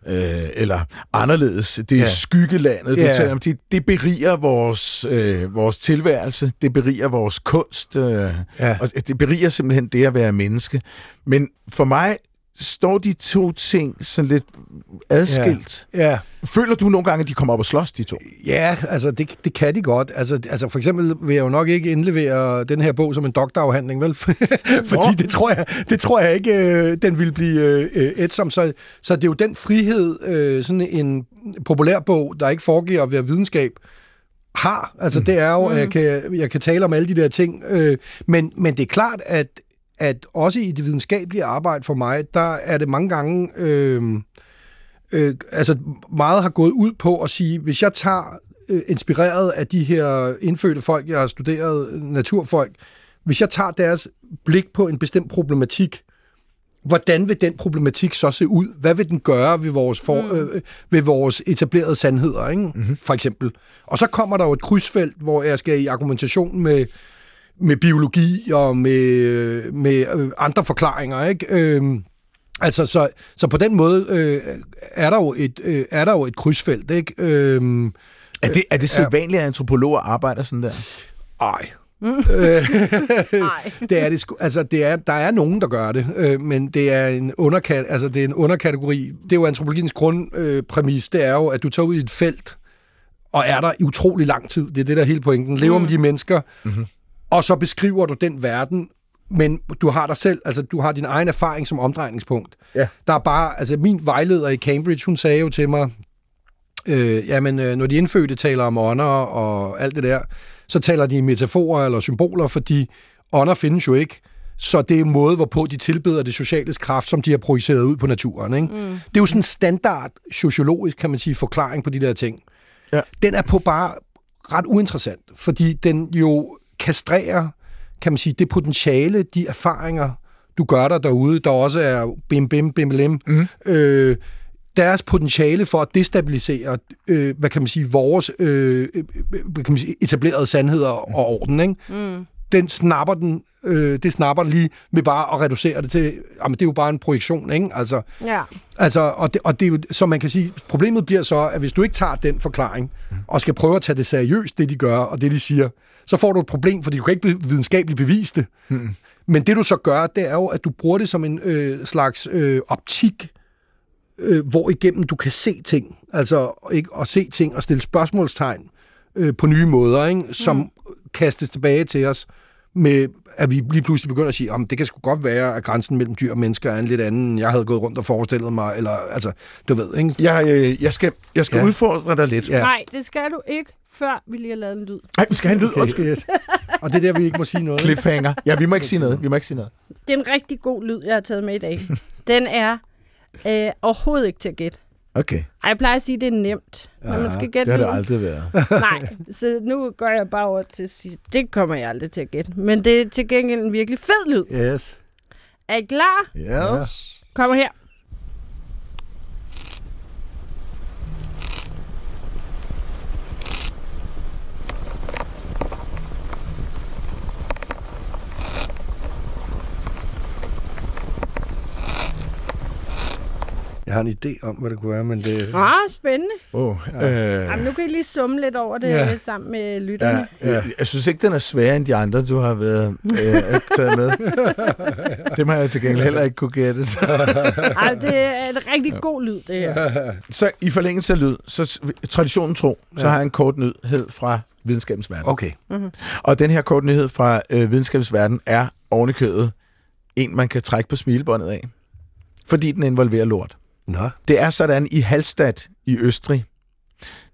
øh, eller anderledes. Det er Ja. ja. skyggelandet, du Ja. taler om. Det, det beriger vores, øh, vores tilværelse, det beriger vores kunst, øh, ja. og det beriger simpelthen det at være menneske. Men for mig står de to ting sådan lidt adskilt. Ja. Føler du nogle gange, at de kommer op og slås, de to? Ja, altså det, det kan de godt. Altså, altså for eksempel vil jeg jo nok ikke indlevere den her bog som en doktorafhandling, vel? Fordi det tror jeg, det tror jeg ikke, øh, den vil blive øh, etsom. Så, så det er jo den frihed, øh, sådan en populær bog, der ikke foregiver at være videnskab, har. Altså det er jo, at jeg kan, jeg kan tale om alle de der ting. Øh, men, men det er klart, at, at også i det videnskabelige arbejde for mig, der er det mange gange... Øh, øh, altså meget har gået ud på at sige, hvis jeg tager øh, inspireret af de her indfødte folk, jeg har studeret, naturfolk, hvis jeg tager deres blik på en bestemt problematik, hvordan vil den problematik så se ud? Hvad vil den gøre ved vores, for, mm. øh, ved vores etablerede sandheder, ikke? Mm-hmm. for eksempel? Og så kommer der jo et krydsfelt, hvor jeg skal i argumentation med, med biologi og med, med øh, andre forklaringer, ikke? Øhm, Altså, så, så på den måde øh, er, der jo et, øh, er der jo et krydsfelt, ikke? Øhm, Er det, er det sædvanligt, at antropologer arbejder sådan der? ej. Nej. Det er det sgu, altså det er, der er nogen, der gør det, øh, men det er en underkat, altså det er en underkategori. Det er jo antropologiens grundpræmis, øh, præmis, det er jo, at du tager ud i et felt, og er der i utrolig lang tid. Det er det, der er hele pointen. Lever med de mennesker, mm-hmm. Og så beskriver du den verden, men du har dig selv, altså du har din egen erfaring som omdrejningspunkt. Ja. Der er bare, altså min vejleder i Cambridge, hun sagde jo til mig, øh, jamen øh, når de indfødte taler om ånder og alt det der, så taler de i metaforer eller symboler, fordi ånder findes jo ikke. Så det er en måde, hvorpå de tilbeder det sociale kraft, som de har projiceret ud på naturen. Ikke? Mm. Det er jo sådan en standard sociologisk, kan man sige, forklaring på de der ting. Ja. Den er på bare ret uinteressant, fordi den jo kastrerer, kan man sige, det potentiale, de erfaringer, du gør der derude, der også er bim bim bim lim, mm. øh, deres potentiale for at destabilisere, øh, hvad kan man sige, vores øh, øh, hvad kan man sige, etablerede sandheder og orden, ikke? Mm. den snapper den, øh, det snapper lige med bare at reducere det til, jamen det er jo bare en projektion, ikke? Altså, Ja. Altså, og det, og det er jo, som man kan sige, problemet bliver så, at hvis du ikke tager den forklaring, og skal prøve at tage det seriøst, det de gør, og det de siger, så får du et problem, fordi du kan ikke be- videnskabeligt bevise det. Mm. Men det du så gør, det er jo, at du bruger det som en øh, slags øh, optik, øh, hvor igennem du kan se ting, altså ikke at se ting og stille spørgsmålstegn øh, på nye måder, ikke? som mm. kastes tilbage til os med, at vi lige pludselig begynder at sige, om det kan sgu godt være, at grænsen mellem dyr og mennesker er en lidt anden, end jeg havde gået rundt og forestillet mig, eller altså, du ved, ikke? Jeg, jeg skal, jeg skal ja. udfordre dig lidt. Ja. Nej, det skal du ikke, før vi lige har lavet en lyd. Nej, vi skal have en lyd. Okay, Undskyld. yes. Og det er der, vi ikke må sige noget. Cliffhanger. Ja, vi må ikke sige noget. Vi må ikke sige noget. Det er en rigtig god lyd, jeg har taget med i dag. Den er øh, overhovedet ikke til at gætte. Okay. Ej, jeg plejer at sige, at det er nemt, når man skal Det gætte har det aldrig været. Nej, så nu går jeg bare over til at sige, det kommer jeg aldrig til at gætte. Men det er til gengæld en virkelig fed lyd. Yes. Er I klar? Yes. Kommer her. Jeg har en idé om, hvad det kunne være, men det... Ah, spændende. Oh, øh, Jamen, nu kan I lige summe lidt over det Ja. ja. sammen med lytterne. ja, jeg, jeg synes ikke, den er sværere end de andre, du har været øh, taget med. Det må jeg til gengæld heller ikke kunne gætte. Så, Ej, det er en rigtig god lyd, det her. så i forlængelse af lyd, så traditionen tro, så Ja. har jeg en kort nyhed fra videnskabens verden. Okay. Og den her kort nyhed fra øh, videnskabens verden er ovenikødet en, man kan trække på smilebåndet af. Fordi den involverer lort. Nå. Det er sådan i Hallstatt i Østrig,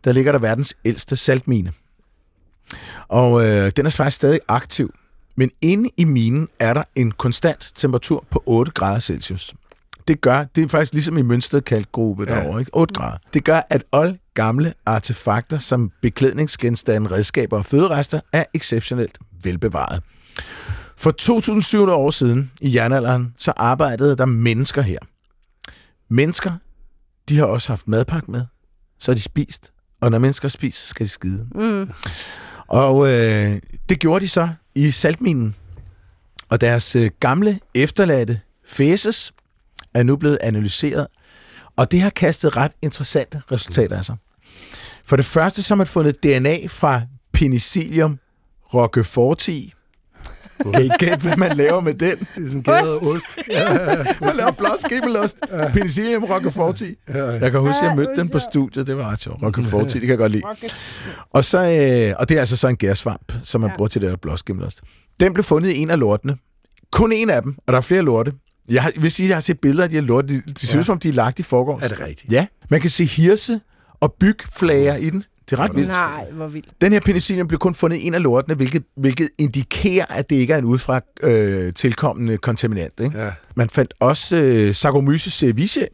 der ligger der verdens ældste saltmine. Og øh, den er faktisk stadig aktiv. Men inde i minen er der en konstant temperatur på 8 grader Celsius. Det gør, det er faktisk ligesom i Mønsted kalkgruppe Ja. derovre, ikke? 8 grader. Det gør, at alle gamle artefakter som beklædningsgenstande, redskaber og føderester er exceptionelt velbevaret. For 2700 år siden i jernalderen, så arbejdede der mennesker her. Mennesker, de har også haft madpakke med, så har de spist. Og når mennesker spiser, så skal de skide. Mm. Og øh, det gjorde de så i saltminen. Og deres øh, gamle efterladte fæses er nu blevet analyseret. Og det har kastet ret interessante resultater af sig. For det første så har man fundet DNA fra Penicillium roqueforti. Kan I gætte, hvad man laver med den? Det er sådan gæret ost. Man laver blot skimmelost. Penicillium roqueforti. Jeg kan huske, at jeg mødte den på studiet. Det var ret sjovt. Roqueforti, det kan jeg godt lide. Og, så, øh, og det er altså så en gærsvamp, som man Ja. bruger til det her blåskimmelost. Den blev fundet i en af lortene. Kun en af dem, og der er flere lorte. Jeg har- vil sige, at jeg har set billeder af de her lorte. De, de ser Ja. ud, som om de er lagt i forgårs. Er det rigtigt? Ja. Man kan se hirse og bygflager i den. Det er ret vildt. Nej, hvor vildt. Den her penicillin blev kun fundet i en af lortene, hvilket, hvilket indikerer, at det ikke er en udefra øh, tilkommende kontaminant. Ikke? Ja. Man fandt også øh, Saccharomyces cerevisiae,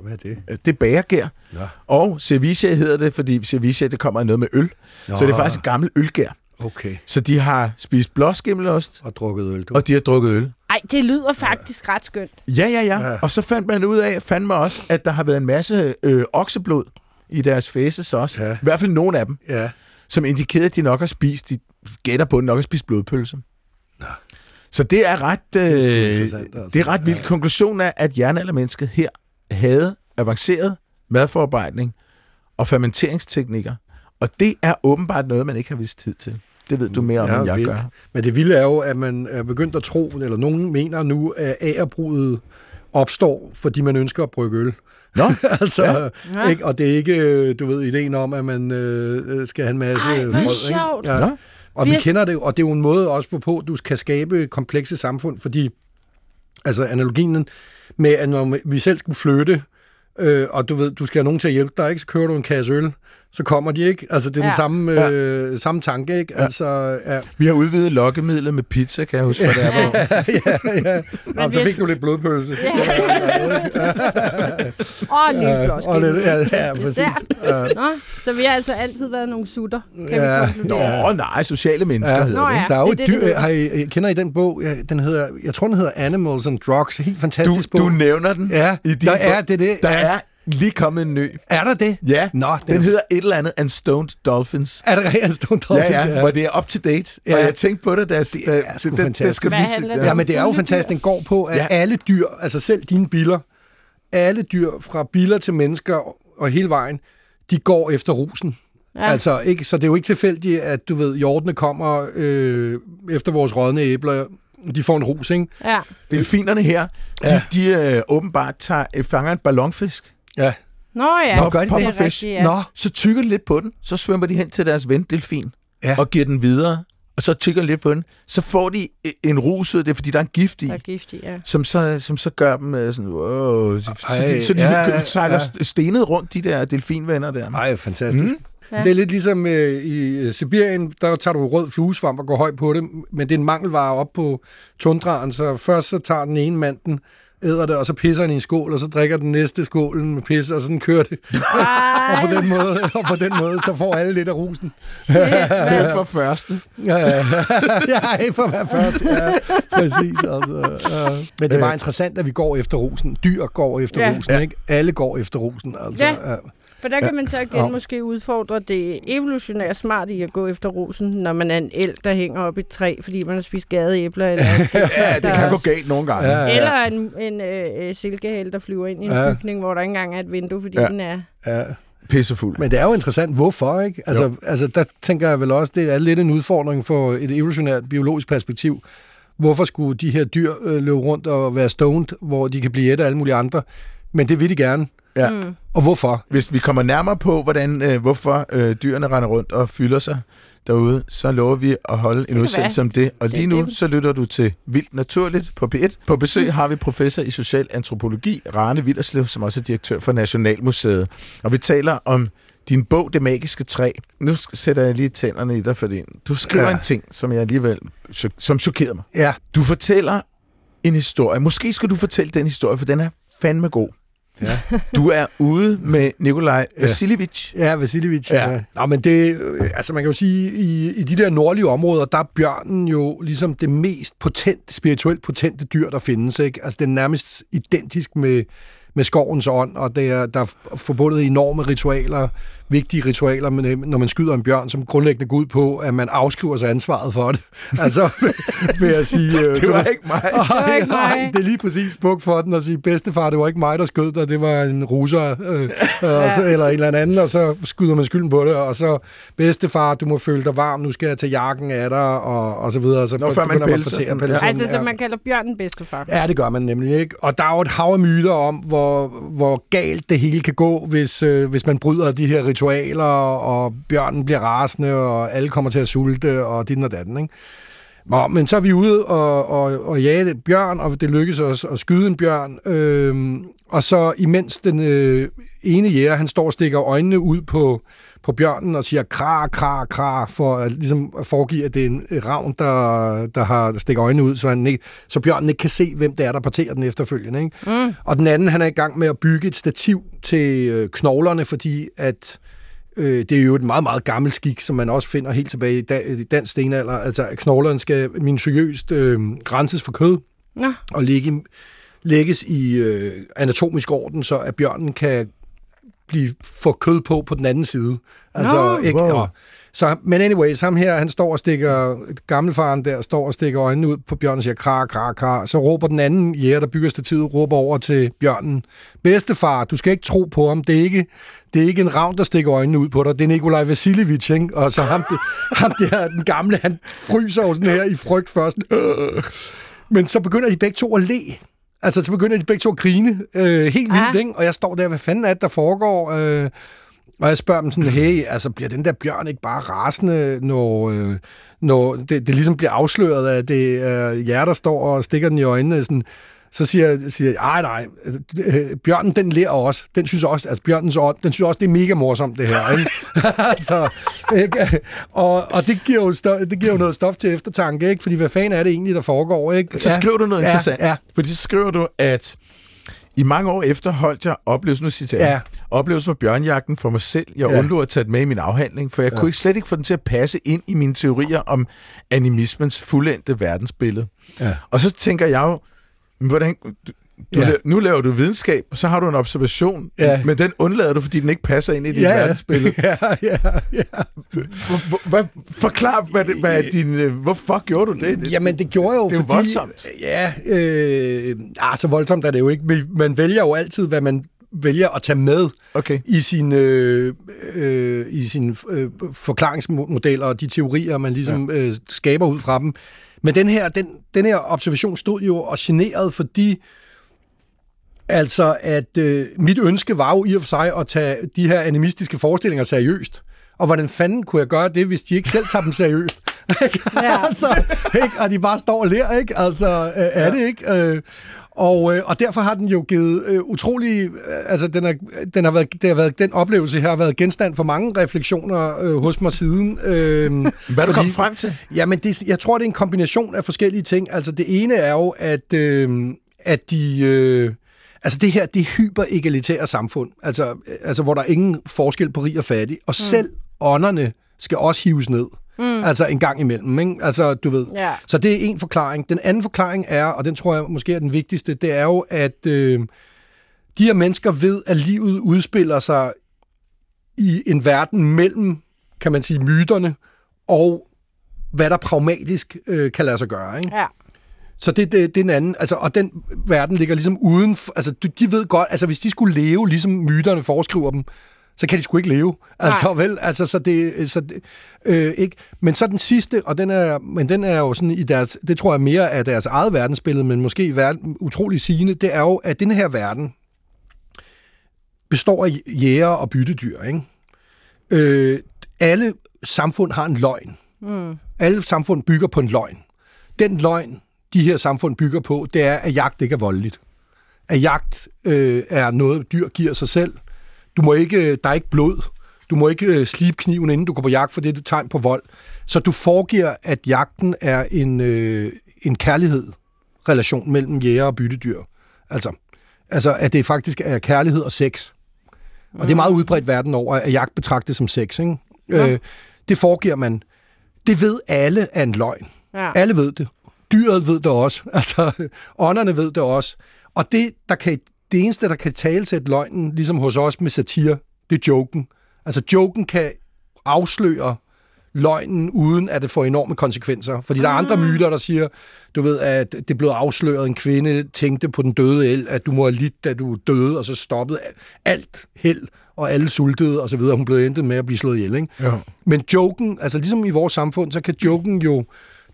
Hvad er det? øh, det er bagergær. Nå. Og cerevisiae hedder det, fordi cerevisiae det kommer af noget med øl. Nå. Så det er faktisk et gammelt ølgær. Okay. Så de har spist blåskimmelost, Og drukket øl, du. og de har drukket øl. Ej, det lyder faktisk ret skønt. Ja, ja, ja. Ja. Og så fandt man ud af, fandt man også, at der har været en masse øh, okseblod i deres fæses også. Ja. I hvert fald nogle af dem, Ja. som indikerede, at de nok har spist, de gætter på, at de nok har spist blodpølse. Nå. Så det er ret, øh, det interessant, altså. det er ret vildt. Konklusionen er, at jernaldermennesket her havde avanceret madforarbejdning og fermenteringsteknikker. Og det er åbenbart noget, man ikke har vist tid til. Det ved du mere om, Ja, end jeg vildt. gør. Men det vilde er jo, at man er begyndt at tro, eller nogen mener nu, at agerbruget opstår, fordi man ønsker at brygge øl. Nå, altså, Ja. ikke? Og det er ikke, øh, du ved, ideen om, at man øh, skal have en masse Ej, hvor sjovt. Ja. Nå. Og Vi kender det, og det er jo en måde også på, at du kan skabe komplekse samfund, fordi altså analogien med, at når vi selv skulle flytte, øh, og du ved, du skal have nogen til at hjælpe dig, ikke? så kører du en kasse øl, så kommer de ikke. Altså, det er ja. Ja. den samme, øh, samme tanke, ikke? Altså, ja. vi har udvidet lokkemidlet med pizza, kan jeg huske, hvad det er. hvor- ja, ja. Jamen, har- fik du lidt blodpølse. Ja, og lidt, ja, ja, præcis. Ja. Nå, så vi har altså altid været nogle sutter, kan Ja. vi konkludere. Nå, nej, sociale mennesker Ja. hedder Nå, det. ja. ikke? Der er jo det et er det, dyr, det hedder. har I, kender I den bog? Ja, Den hedder, jeg tror, den hedder Animals and Drugs. Helt fantastisk Du, bog. du nævner den ja, i din der er bog. det det. Der ja. er lige kommet en ny. Er der det? Ja, Nå, den er- hedder et eller andet And Stoned Dolphins. Er det rent Stone Ja, Dolphins? ja, hvor det er up to date. Ja. Og jeg tænkte på det, da jeg... Det er sgu fantastisk. skal Hvad lige ja. det Ja, men det er jo fantastisk. Den går på, at Ja. ja. alle dyr, altså selv dine biller, alle dyr fra biller til mennesker og hele vejen, de går efter rusen. Ja. Ja. Altså, ikke, så det er jo ikke tilfældigt, at du ved, hjortene kommer øh, efter vores rådne æbler. De får en rus, ikke? Ja. Delfinerne her, de, Ja. de øh, åbenbart tager, fanger en ballonfisk, Ja. Nå ja, Nå, gør de det? er rigtigt, ja. Nå, så tykker de lidt på den, så svømmer de hen til deres ven, delfin, Ja. og giver den videre, og så tykker de lidt på den. Så får de øh, en rus ud af det, fordi der er en gift i. Der er giftig, ja. som så, som så gør dem øh, sådan, wow, så, de, så de ja, ja, sejler ja. stenet rundt, de der delfinvenner der. Ej, fantastisk. Mm. Ja. Ja. Det er lidt ligesom øh, i øh, Sibirien, der tager du rød fluesvamp og går højt på det, men det er en mangelvare op på tundraen, så først så tager den ene mand den, æder det, og så pisser han i en skål, og så drikker den næste skålen med pis, og sådan kører det. og, på den måde, og på den måde, så får alle lidt af rusen. shit, for første. Ja, ja, ja ikke for hver først. Ja, præcis. Altså, ja. Men det er bare interessant, at vi går efter rusen. Dyr går efter Ja. rusen, ikke? Alle går efter rusen. Altså, Ja. ja. For der kan man så igen Ja. måske udfordre det evolutionært smart i at gå efter rosen, når man er en el, der hænger op i et træ, fordi man har spist gade æbler. Eller, Ja, det der kan er- gå galt nogle gange. Ja, ja. eller en, en øh, silkehæl, der flyver ind i en Ja. bygning, hvor der ikke engang er et vindue, fordi Ja. den er... ja. Pissefuld. Men det er jo interessant, hvorfor, ikke? Altså, altså, der tænker jeg vel også, det er lidt en udfordring for et evolutionært biologisk perspektiv. Hvorfor skulle de her dyr øh, løbe rundt og være stoned, hvor de kan blive et af alle mulige andre? Men det vil de gerne. Ja. Mm. Og hvorfor? Hvis vi kommer nærmere på, hvordan, øh, hvorfor øh, dyrene render rundt og fylder sig, derude, så lover vi at holde en udsendelse om det. Og lige nu, så lytter du til Vildt Naturligt på P1. På besøg har vi professor i social antropologi, Rane Villerslev, som også er direktør for Nationalmuseet. Og vi taler om din bog, Det Magiske Træ. Nu sætter jeg lige tænderne i dig, fordi du skriver Ja. en ting, som jeg alligevel som chokerede mig. Ja. Du fortæller en historie. Måske skal du fortælle den historie, for den er fandme god. Ja. Du er ude med Nikolaj Vasiljevic. Ja, Vasiljevic. Ja. Ja. ja. Nå, men det, øh, altså man kan jo sige, i, i de der nordlige områder, der er bjørnen jo ligesom det mest potente, spirituelt potente dyr, der findes. Ikke? Altså det er nærmest identisk med, med skovens ånd, og det er, der er forbundet enorme ritualer, vigtige ritualer, men, når man skyder en bjørn, som grundlæggende går ud på, at man afskriver sig ansvaret for det. Altså, vil jeg sige... øh, Det var ikke mig. Nej, ikke mig. nej, det er lige præcis buk for den at sige, bedstefar, det var ikke mig, der skød dig, det var en russer, øh, øh, og så, eller en eller anden, og så skyder man skylden på det, og så, bedstefar, du må føle dig varm, nu skal jeg tage jakken af dig, og, og så videre. Og så Nå, før man pelser den. pelsen. Altså, så Ja. man kalder bjørnen bedstefar. Ja, det gør man nemlig ikke. Og der er jo et hav af myter om, hvor, hvor galt det hele kan gå, hvis, øh, hvis man bryder de her ritualer, og bjørnen bliver rasende, og alle kommer til at sulte, og dit og datten, ikke? Nå, men så er vi ude og, og, og jage et bjørn, og det lykkes os at skyde en bjørn. Øhm, og så imens den øh, ene jæger, han står og stikker øjnene ud på, på bjørnen og siger kra, kra, kra, for at, ligesom at foregive, at det er en ravn, der, der har der stikker øjnene ud, så, han ikke, så bjørnen ikke kan se, hvem det er, der parterer den efterfølgende. Ikke? Mm. Og den anden, han er i gang med at bygge et stativ til øh, knoglerne, fordi at Øh, det er jo et meget, meget gammelt skik, som man også finder helt tilbage i, da, i dansk stenalder. Altså, at knoglerne skal minutiøst øh, renses for kød Nå, og ligge, lægges i øh, anatomisk orden, så at bjørnen kan blive få kød på på den anden side. Altså, Nå, ikke, wow. og, så, men anyway, ham her, han står og stikker, gammelfaren der står og stikker øjnene ud på bjørnen og siger, kra, kra, kra. Så råber den anden jæger, der bygger stativet, råber over til bjørnen, bedstefar, du skal ikke tro på ham, det er ikke, det er ikke en ravn, der stikker øjnene ud på dig, det er Nikolaj Vasiljevic, ikke? Og så ham, det, ham der, den gamle, han fryser jo sådan her i frygt først. Men så begynder de begge to at le. Altså, så begynder de begge to at grine øh, helt vildt, Ja. ikke? Og jeg står der, hvad fanden er det, der foregår? Øh, og jeg spørger dem sådan, hey, altså bliver den der bjørn ikke bare rasende, når, øh, når det, det ligesom bliver afsløret, at det er jer, der står og stikker den i øjnene? Sådan, så siger, siger jeg, ej nej, øh, bjørnen den lærer også. Den synes også, altså bjørnens ånd, den synes også, det er mega morsomt det her. Ikke? altså, ikke? Og, og det, giver jo stof, det giver jo noget stof til eftertanke, ikke? Fordi hvad fanden er det egentlig, der foregår? Ikke? Så skriver du noget ja, interessant. Ja, Fordi så skriver du, at i mange år efter holdt jeg oplevelsen, nu citerer jeg, oplevelsen for bjørnjagten for mig selv. Jeg Ja. undlod at tage det med i min afhandling, for jeg ja. kunne ikke slet ikke få den til at passe ind i mine teorier om animismens fuldendte verdensbillede. Ja. Og så tænker jeg jo, hvordan, du, Ja. nu laver du videnskab, og så har du en observation, Ja. men den undlader du, fordi den ikke passer ind i dit ja, verdensbillede. ja, ja, ja. Hvad- Forklar, hvad, det, hvad er din, øh, hvorfor gjorde du det? det Jamen, det gjorde jeg jo, det er jo fordi... voldsomt. Ja, øh, ah, så voldsomt er det jo ikke. Man vælger jo altid, hvad man vælger at tage med Okay. i sine øh, øh, i sine øh, forklaringsmodeller og de teorier, man ligesom ja. øh, skaber ud fra dem. Men den her, den, den her observation stod jo og generede, fordi altså, at øh, mit ønske var jo i og for sig at tage de her animistiske forestillinger seriøst. Og hvordan fanden kunne jeg gøre det, hvis de ikke selv tager dem seriøst? Ja. altså, ikke? Og de bare står og ler, ikke? Altså, øh, er det ikke? Øh, og, øh, og derfor har den jo givet øh, utrolig... Øh, altså, den, er, den, har været, det har været, den oplevelse her har været genstand for mange refleksioner øh, hos mig siden. Øh, Hvad er du kommet frem til? Jamen, det, jeg tror, det er en kombination af forskellige ting. Altså, det ene er jo, at, øh, at de... Øh, altså, det her, det er hyper-egalitære samfund. Altså, øh, altså, hvor der er ingen forskel på rig og fattig. Og mm. selv ånderne skal også hives ned. Mm. Altså en gang imellem, ikke? Altså, du ved. Ja. Så det er en forklaring. Den anden forklaring er, og den tror jeg måske er den vigtigste, det er jo, at øh, de her mennesker ved, at livet udspiller sig i en verden mellem, kan man sige, myterne og hvad der pragmatisk øh, kan lade sig gøre. Ikke? Ja. Så det, det, det er en anden, altså, og den verden ligger ligesom uden, altså de- de ved godt, altså hvis de skulle leve, ligesom myterne foreskriver dem, så kan de sgu ikke leve. Altså Nej. vel, altså så det, så det øh, ikke. Men så den sidste, og den er, men den er jo sådan i deres, det tror jeg mere af deres eget verdensbillede, men måske i verden, utrolig sigende, det er jo, at den her verden består af jæger og byttedyr, ikke? Øh, alle samfund har en løgn. Mm. Alle samfund bygger på en løgn. Den løgn, de her samfund bygger på, det er, at jagt ikke er voldeligt. At jagt øh, er noget, dyr giver sig selv. Du må ikke, der er ikke blod. Du må ikke øh, slibe kniven, inden du går på jagt, for det er et tegn på vold. Så du foregiver, at jagten er en, øh, en kærlighed relation mellem jæger og byttedyr. Altså, altså, at det faktisk er kærlighed og sex. Og det er meget udbredt verden over, at jagt betragtes som sex. Ikke? Ja. Øh, det foregiver man. Det ved alle er en løgn. Ja. Alle ved det. Dyret ved det også. Altså, ånderne ved det også. Og det, der kan, det eneste, der kan tale til løgnen, ligesom hos os med satire, det er joken. Altså, joken kan afsløre løgnen, uden at det får enorme konsekvenser. Fordi der er andre ah. myter, der siger, du ved, at det blev afsløret, en kvinde tænkte på den døde el, at du må have lidt, da du døde, og så stoppede alt held, og alle sultede, og så videre. Hun blev endt med at blive slået ihjel, ikke? Ja. Men joken, altså ligesom i vores samfund, så kan joken jo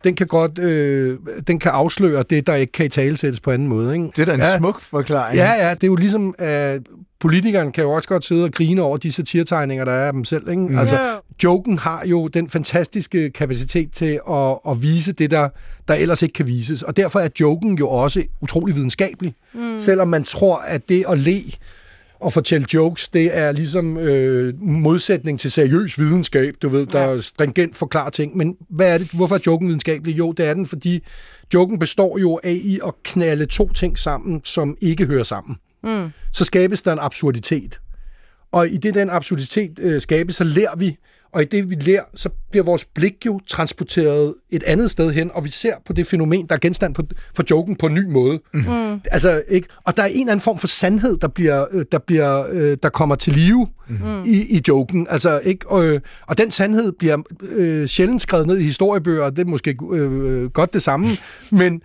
den kan godt øh, den kan afsløre det, der ikke kan i talesættes på anden måde. Ikke? Det er da en ja. smuk forklaring. Ja, ja, det er jo ligesom, at politikeren kan jo også godt sidde og grine over de satiretegninger, der er af dem selv. Ikke? Mm. Altså, joken har jo den fantastiske kapacitet til at, at vise det, der, der ellers ikke kan vises. Og derfor er joken jo også utrolig videnskabelig. Mm. Selvom man tror, at det at le at fortælle jokes, det er ligesom øh, modsætning til seriøs videnskab, du ved, der ja. stringent forklarer ting. Men hvad er det? Hvorfor er joken videnskabelig? Jo, det er den, fordi joken består jo af i at knalde to ting sammen, som ikke hører sammen. Mm. Så skabes der en absurditet. Og i det, den absurditet øh, skabes, så lærer vi og i det, vi lærer, så bliver vores blik jo transporteret et andet sted hen, og vi ser på det fænomen, der er genstand på, for joken på en ny måde. Mm. Altså, ikke? Og der er en eller anden form for sandhed, der, bliver, øh, der, bliver, øh, der kommer til live mm. i, i joken. Altså, ikke? Og, øh, og den sandhed bliver øh, sjældent skrevet ned i historiebøger, og det er måske øh, godt det samme, men,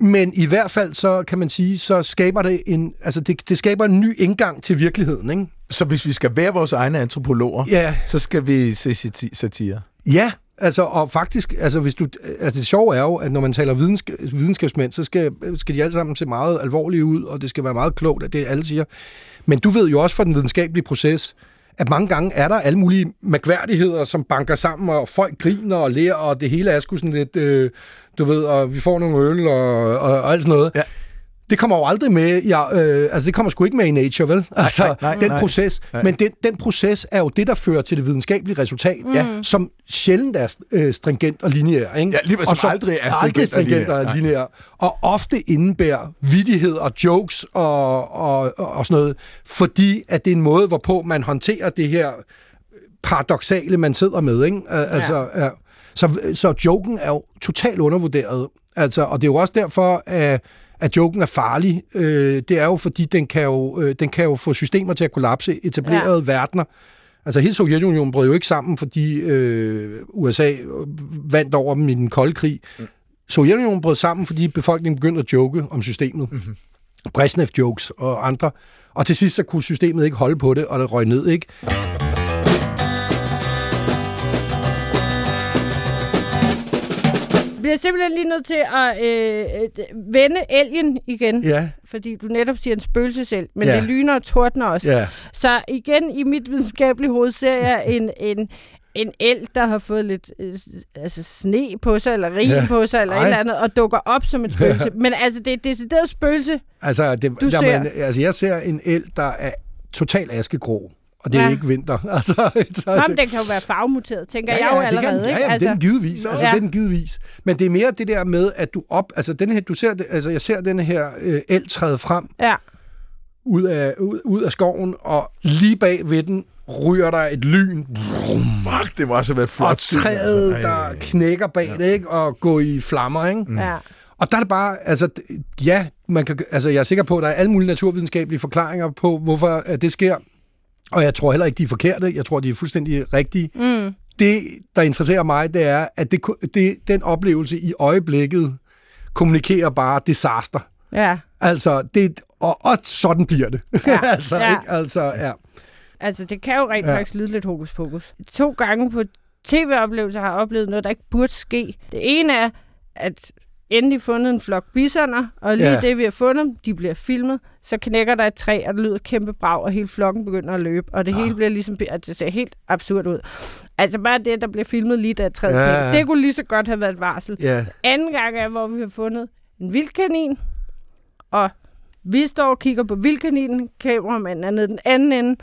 men i hvert fald, så kan man sige, så skaber det en, altså det, det skaber en ny indgang til virkeligheden, ikke? Så hvis vi skal være vores egne antropologer, ja. så skal vi se satire? Ja, altså, og faktisk, altså, hvis du, altså det sjove er jo, at når man taler vidensk, videnskabsmænd, så skal, skal de alle sammen se meget alvorlige ud, og det skal være meget klogt, at det alle siger. Men du ved jo også fra den videnskabelige proces, at mange gange er der alle mulige mærkværdigheder, som banker sammen, og folk griner og lærer, og det hele er sgu sådan lidt, øh, du ved, og vi får nogle øl og, og, og alt sådan noget. Ja. Det kommer jo aldrig med, ja, øh, altså det kommer sgu ikke med i Nature, vel? Altså, nej, nej, den nej, proces. Nej. Men den, den proces er jo det, der fører til det videnskabelige resultat, mm. ja, som sjældent er øh, stringent og lineær. Ikke? Ja, lige, og som aldrig er stringent, aldrig stringent og, og lineær. Og ofte indebærer vidighed og jokes og, og, og, og sådan noget, fordi at det er en måde, hvorpå man håndterer det her paradoxale, man sidder med. Ikke? Altså, ja. Ja. Så, så joken er jo totalt undervurderet. Altså, og det er jo også derfor, at at joken er farlig, øh, det er jo, fordi den kan jo, øh, den kan jo få systemer til at kollapse, etablerede ja. verdener. Altså hele Sovjetunionen brød jo ikke sammen, fordi øh, USA vandt over dem i den kolde krig. Mm. Sovjetunionen brød sammen, fordi befolkningen begyndte at joke om systemet. Mm-hmm. Brezhnev-jokes og andre. Og til sidst så kunne systemet ikke holde på det, og det røg ned, ikke? Bliver simpelthen lige nødt til at øh, vende elgen igen. Ja. Fordi du netop siger en spøgelsesel, men ja. det lyner og tordner også. Ja. Så igen i mit videnskabelige hoved ser jeg en, en, en el, der har fået lidt øh, altså sne på sig, eller rim ja. på sig, eller Ej. et eller andet, og dukker op som et spøgelse. Ja. Men altså, det er et decideret spøgelse, altså, det, du der ser. Altså, jeg ser en el, der er totalt askegrå og det er ja. ikke vinter. Altså, så Nå, det... den kan jo være farvemuteret, tænker ja, ja, jeg jo allerede. Kan, ja, ja, altså. den givetvis. Altså, ja. den givetvis. Men det er mere det der med, at du op... Altså, den her, du ser, altså, jeg ser den her øh, el træde frem ja. ud, af, ud, ud af skoven, og lige bag ved den ryger der et lyn. Fuck, det må også have været flot. Og træet, altså. der knækker bag ja. det, ikke? Og går i flammer, ikke? Mm. Ja. Og der er det bare, altså, ja, man kan, altså, jeg er sikker på, at der er alle mulige naturvidenskabelige forklaringer på, hvorfor det sker. Og jeg tror heller ikke, de er forkerte. Jeg tror, de er fuldstændig rigtige. Mm. Det, der interesserer mig, det er, at det, det, den oplevelse i øjeblikket kommunikerer bare disaster. Ja. Altså, det, og, og sådan bliver det. Ja. altså, ja. Ikke? altså, ja. Altså, det kan jo rent ja. faktisk lyde lidt hokus pokus. To gange på tv-oplevelser har jeg oplevet noget, der ikke burde ske. Det ene er, at endelig fundet en flok bisoner, og lige Ja. ja. det, vi har fundet de bliver filmet, så knækker der et træ, og det lyder kæmpe brag, og hele flokken begynder at løbe, og det hele bliver ligesom, det ser helt absurd ud. Altså bare det, der bliver filmet lige da træet Ja. ja. det kunne lige så godt have været et varsel. Ja, Anden gang er, hvor vi har fundet en vildkanin, og vi står og kigger på vildkaninen, kameramanden er nede den anden ende,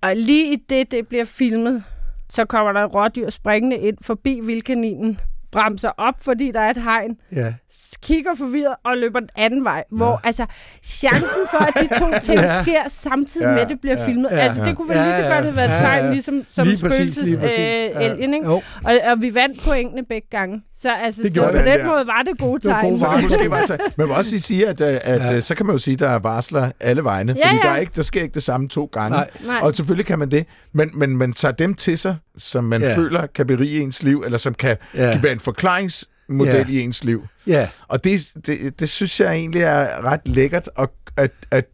og lige i det, det bliver filmet, så kommer der et rådyr springende ind forbi vildkaninen, bremser op, fordi der er et hegn, ja. kigger forvirret og løber den anden vej. Hvor altså, chancen for, at de to ting Ja. sker samtidig Ja, med, at det bliver ja, filmet. ja, altså, det kunne vel ja, lige så ja, godt have været et ja, tegn, ja. ligesom som Lige præcis, lige præcis. øh, elgen, ikke? Jo. Og, og vi vandt pointene begge gange. Så, altså, Det så på den Ja. måde var det gode Det var tegn. gode måske bare tage. Man må også sige, at, øh, at Ja. ja. så kan man jo sige, at der er varsler alle vegne. Ja, fordi ja. Der, er ikke, der sker ikke det samme to gange. Nej. Nej. Og selvfølgelig kan man det. Men, men man tager dem til sig, som man Ja. ja. føler kan berige ens liv, eller som kan, Ja. ja. kan være en forklaringsmodel ja. i ens liv. Ja, Og det, det, det synes jeg egentlig er ret lækkert, og at, at,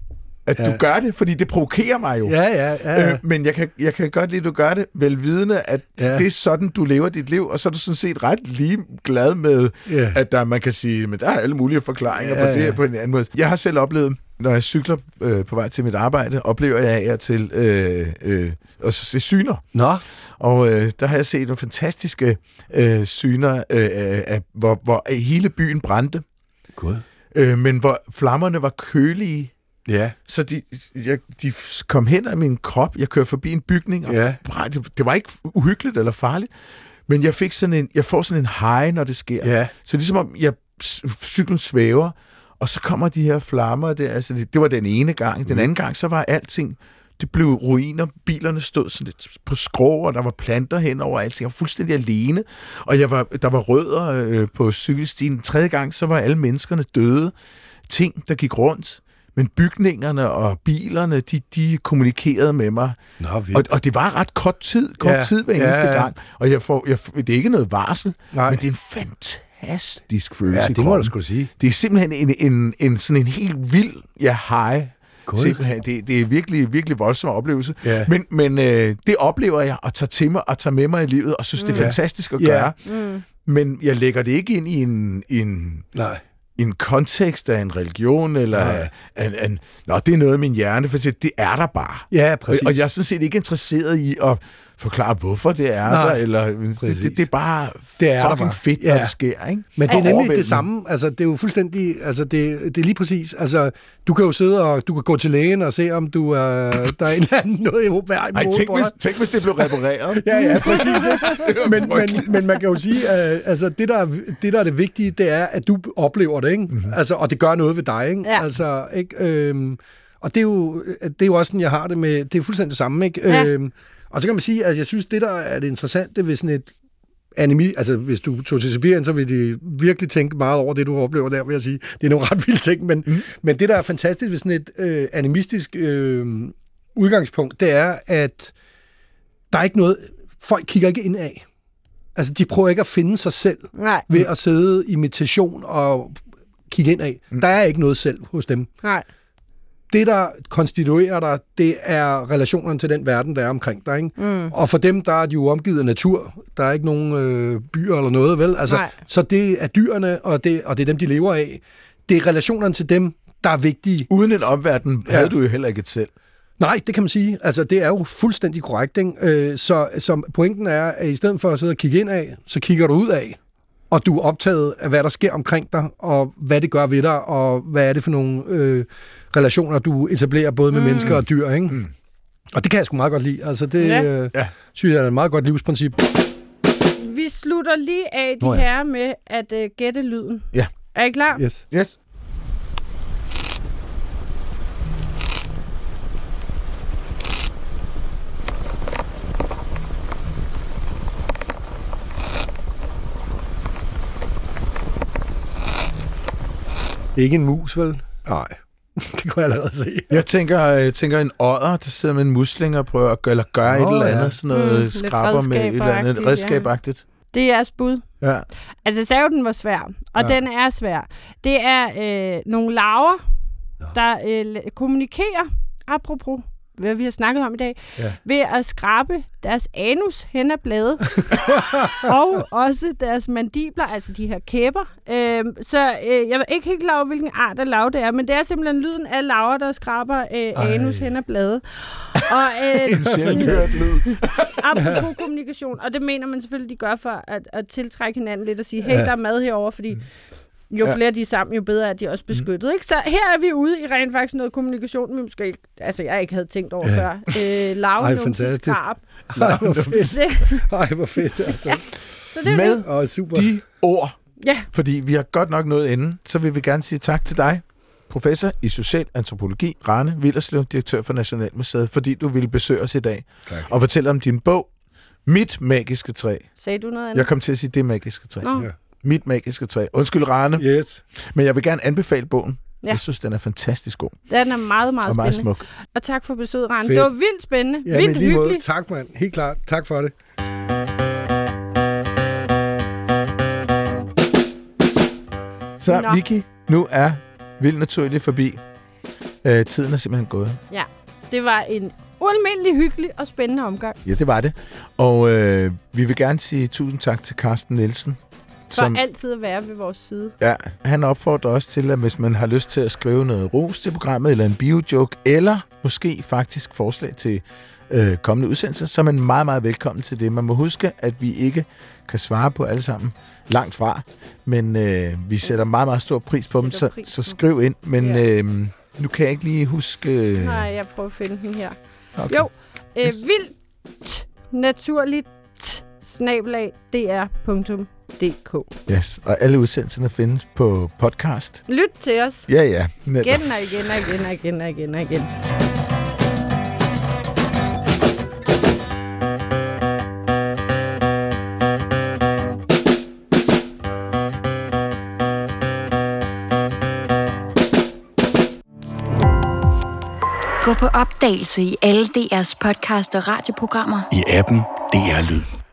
at Ja. du gør det, fordi det provokerer mig jo. ja, ja. ja. Øh, men jeg kan, jeg kan godt lide, at du gør det, velvidende, at Ja. det er sådan, du lever dit liv, og så er du sådan set ret lige glad med, Ja. at der, man kan sige, men der er alle mulige forklaringer Ja, på det ja. på en anden måde. Jeg har selv oplevet, når jeg cykler øh, på vej til mit arbejde, oplever jeg og til øh, øh, at se syner. Nå, Og øh, der har jeg set nogle fantastiske øh, syner, øh, af, hvor, hvor hele byen brændte, Gud. øh, men hvor flammerne var kølige. Ja, Så de, jeg, de kom hen af min krop. Jeg kørte forbi en bygning, og Ja. brændte. det var ikke uhyggeligt eller farligt, men jeg fik sådan en, jeg får sådan en high, når det sker. ja. Så ligesom om jeg, cyklen svæver, og så kommer de her flammer. Det, altså, det, det var den ene gang. Den anden gang, så var alting, det blev ruiner. Bilerne stod sådan lidt på skrå, og der var planter hen over alting. Jeg var fuldstændig alene, og jeg var, der var rødder øh, på cykelstien. Den tredje gang, så var alle menneskerne døde. Ting, der gik rundt. Men bygningerne og bilerne, de, de kommunikerede med mig. Nå, vildt. Og, og det var ret kort tid, kort Ja, ja, tid hver ja, eneste ja. gang. Og jeg får, jeg, det er ikke noget varsel, Nej. men det er en fantastisk følelse Ja, det må du sgu sige. Det er simpelthen en, en, en, sådan en helt vild ja, high. God. Simpelthen. Det, det er virkelig, virkelig voldsom oplevelse. Ja. Men, men øh, det oplever jeg og tager til mig og tager med mig i livet, og synes, det er Ja. fantastisk at Ja. gøre. Mm. Men jeg lægger det ikke ind i en, en, Nej. en kontekst af en religion, eller Nej. en, en, nå, det er noget af min hjerne, for det er der bare. Ja, Og, præcis. og jeg er sådan set ikke interesseret i at forklare, hvorfor det er Nej, der, eller det, præcis. det, det er bare Det er der fucking bare. fedt, når Ja. det sker, ikke? Men det er Og nemlig det samme. Altså, det er jo fuldstændig... Altså, det, det er lige præcis... Altså, du kan jo sidde og... Du kan gå til lægen og se, om du er... Der er en eller anden noget i hver Ej, tænk hvis, tænk, hvis det blev repareret. Ja, ja, præcis. Ikke? men, men, men man kan jo sige, at altså, det, der er, det, der er det vigtige, det er, at du oplever det, ikke? Mm-hmm. Altså, og det gør noget ved dig. Ikke? Ja. Altså, ikke? Øhm, og det er, jo, det er jo også sådan, jeg har det med... Det er fuldstændig det samme. Ikke? Ja. Øhm, og så kan man sige, at jeg synes, det der er det interessante ved sådan et anime, altså hvis du tog til Sibirien, så vil de virkelig tænke meget over det, du oplever der, vil jeg sige. Det er nogle ret vilde ting, men, mm. men det, der er fantastisk ved sådan et øh, animistisk øh, udgangspunkt, det er, at der er ikke noget, folk kigger ikke ind af. Altså, de prøver ikke at finde sig selv Nej, ved at sidde i meditation og kigge ind af. Der er ikke noget selv hos dem. nej. Det, der konstituerer dig, det er relationerne til den verden, der er omkring dig. Ikke? Mm. Og for dem, der er de jo omgivet af natur. Der er ikke nogen øh, byer eller noget, vel? Altså, Nej. så det er dyrene, og det, og det er dem, de lever af. Det er relationerne til dem, der er vigtige. Uden en omverden Ja. havde du jo heller ikke et selv. Nej, det kan man sige. Altså, det er jo fuldstændig korrekt. Ikke? Øh, så, så pointen er, at i stedet for at sidde og kigge ind af, så kigger du ud af. Og du er optaget af, hvad der sker omkring dig, og hvad det gør ved dig, og hvad er det for nogle øh, relationer, du etablerer både med mm. mennesker og dyr. Ikke? Mm. Og det kan jeg sgu meget godt lide. Altså, det Ja. øh, synes jeg er et meget godt livsprincip. Vi slutter lige af de Nå ja. ja. her med at uh, gætte lyden. Ja. Er I klar? Yes. Yes. Ikke en mus, vel? Nej. det kunne jeg allerede se. Jeg tænker, jeg tænker en odder, der sidder med en musling og prøver at gøre, eller gøre Nå, et eller ja. andet, sådan noget Mm, skraber med et eller andet redskabagtigt, ja. Det er jeres bud. Ja. Altså, jeg sagde jo, den var svær, og Ja. ja. den er svær. Det er øh, nogle laver, der øh, kommunikerer, apropos hvad vi har snakket om i dag, Ja. ved at skrabe deres anus hen ad bladet, og også deres mandibler, altså de her kæber. Øh, så øh, jeg er ikke helt klar over, hvilken art af lav det er, men det er simpelthen lyden af laver, der skraber øh, anus hen ad bladet. Og, øh, En sjældent hørt lyd. apropos kommunikation, og det mener man selvfølgelig, de gør for at, at tiltrække hinanden lidt og sige, hey, Ja. der er mad herover, fordi jo Ja. flere de er sammen, jo bedre er de også beskyttet. Ikke? Så her er vi ude i rent faktisk noget kommunikation, vi måske ikke, altså jeg ikke havde tænkt over Ja. før. Øh, Lav, Ej, fantastisk. skarp. Ej, hvor fedt. Det, Ej, hvor fedt, altså. så det er Med det. Åh, super. de ord, Ja, fordi vi har godt nok nået inden, så vil vi gerne sige tak til dig, professor i social antropologi, Rane Villerslev, direktør for Nationalmuseet, fordi du ville besøge os i dag Tak. og fortælle om din bog, Mit magiske træ. sagde du noget andet? Jeg kom til at sige det magiske træ. Nå, Ja. Mit magiske træ. Undskyld, Rane, Yes. men jeg vil gerne anbefale bogen. Ja. Jeg synes, den er fantastisk god den er meget, meget og meget spændende. smuk. Og tak for besøget, Rane. Fedt. Det var vildt spændende. Ja, men vildt lige måde. hyggeligt. Tak, mand. Helt klart. Tak for det. Så Nå. Vicky, nu er Vild Naturligt forbi. Øh, tiden er simpelthen gået. Ja, det var en ualmindelig hyggelig og spændende omgang. Ja, det var det. Og øh, vi vil gerne sige tusind tak til Carsten Nielsen. For altid at være ved vores side. Ja, han opfordrer også til, at hvis man har lyst til at skrive noget ros til programmet, eller en biojoke, eller måske faktisk forslag til øh, kommende udsendelser, så er man meget, meget velkommen til det. Man må huske, at vi ikke kan svare på alle sammen langt fra, men øh, vi sætter meget, meget stor pris på dem, så, pris så på. snakke ind. Men Ja. øh, nu kan jeg ikke lige huske... Nej, jeg prøver at finde den her. okay. Jo, øh, vildt naturligt snabelag dr.dk. Yes. Og alle udsendelserne findes på podcast. Lyt til os Ja, ja. netop. igen og igen og igen og igen og igen og igen. Gå på opdagelse i alle DR's podcast og radioprogrammer. i appen DR Lyd.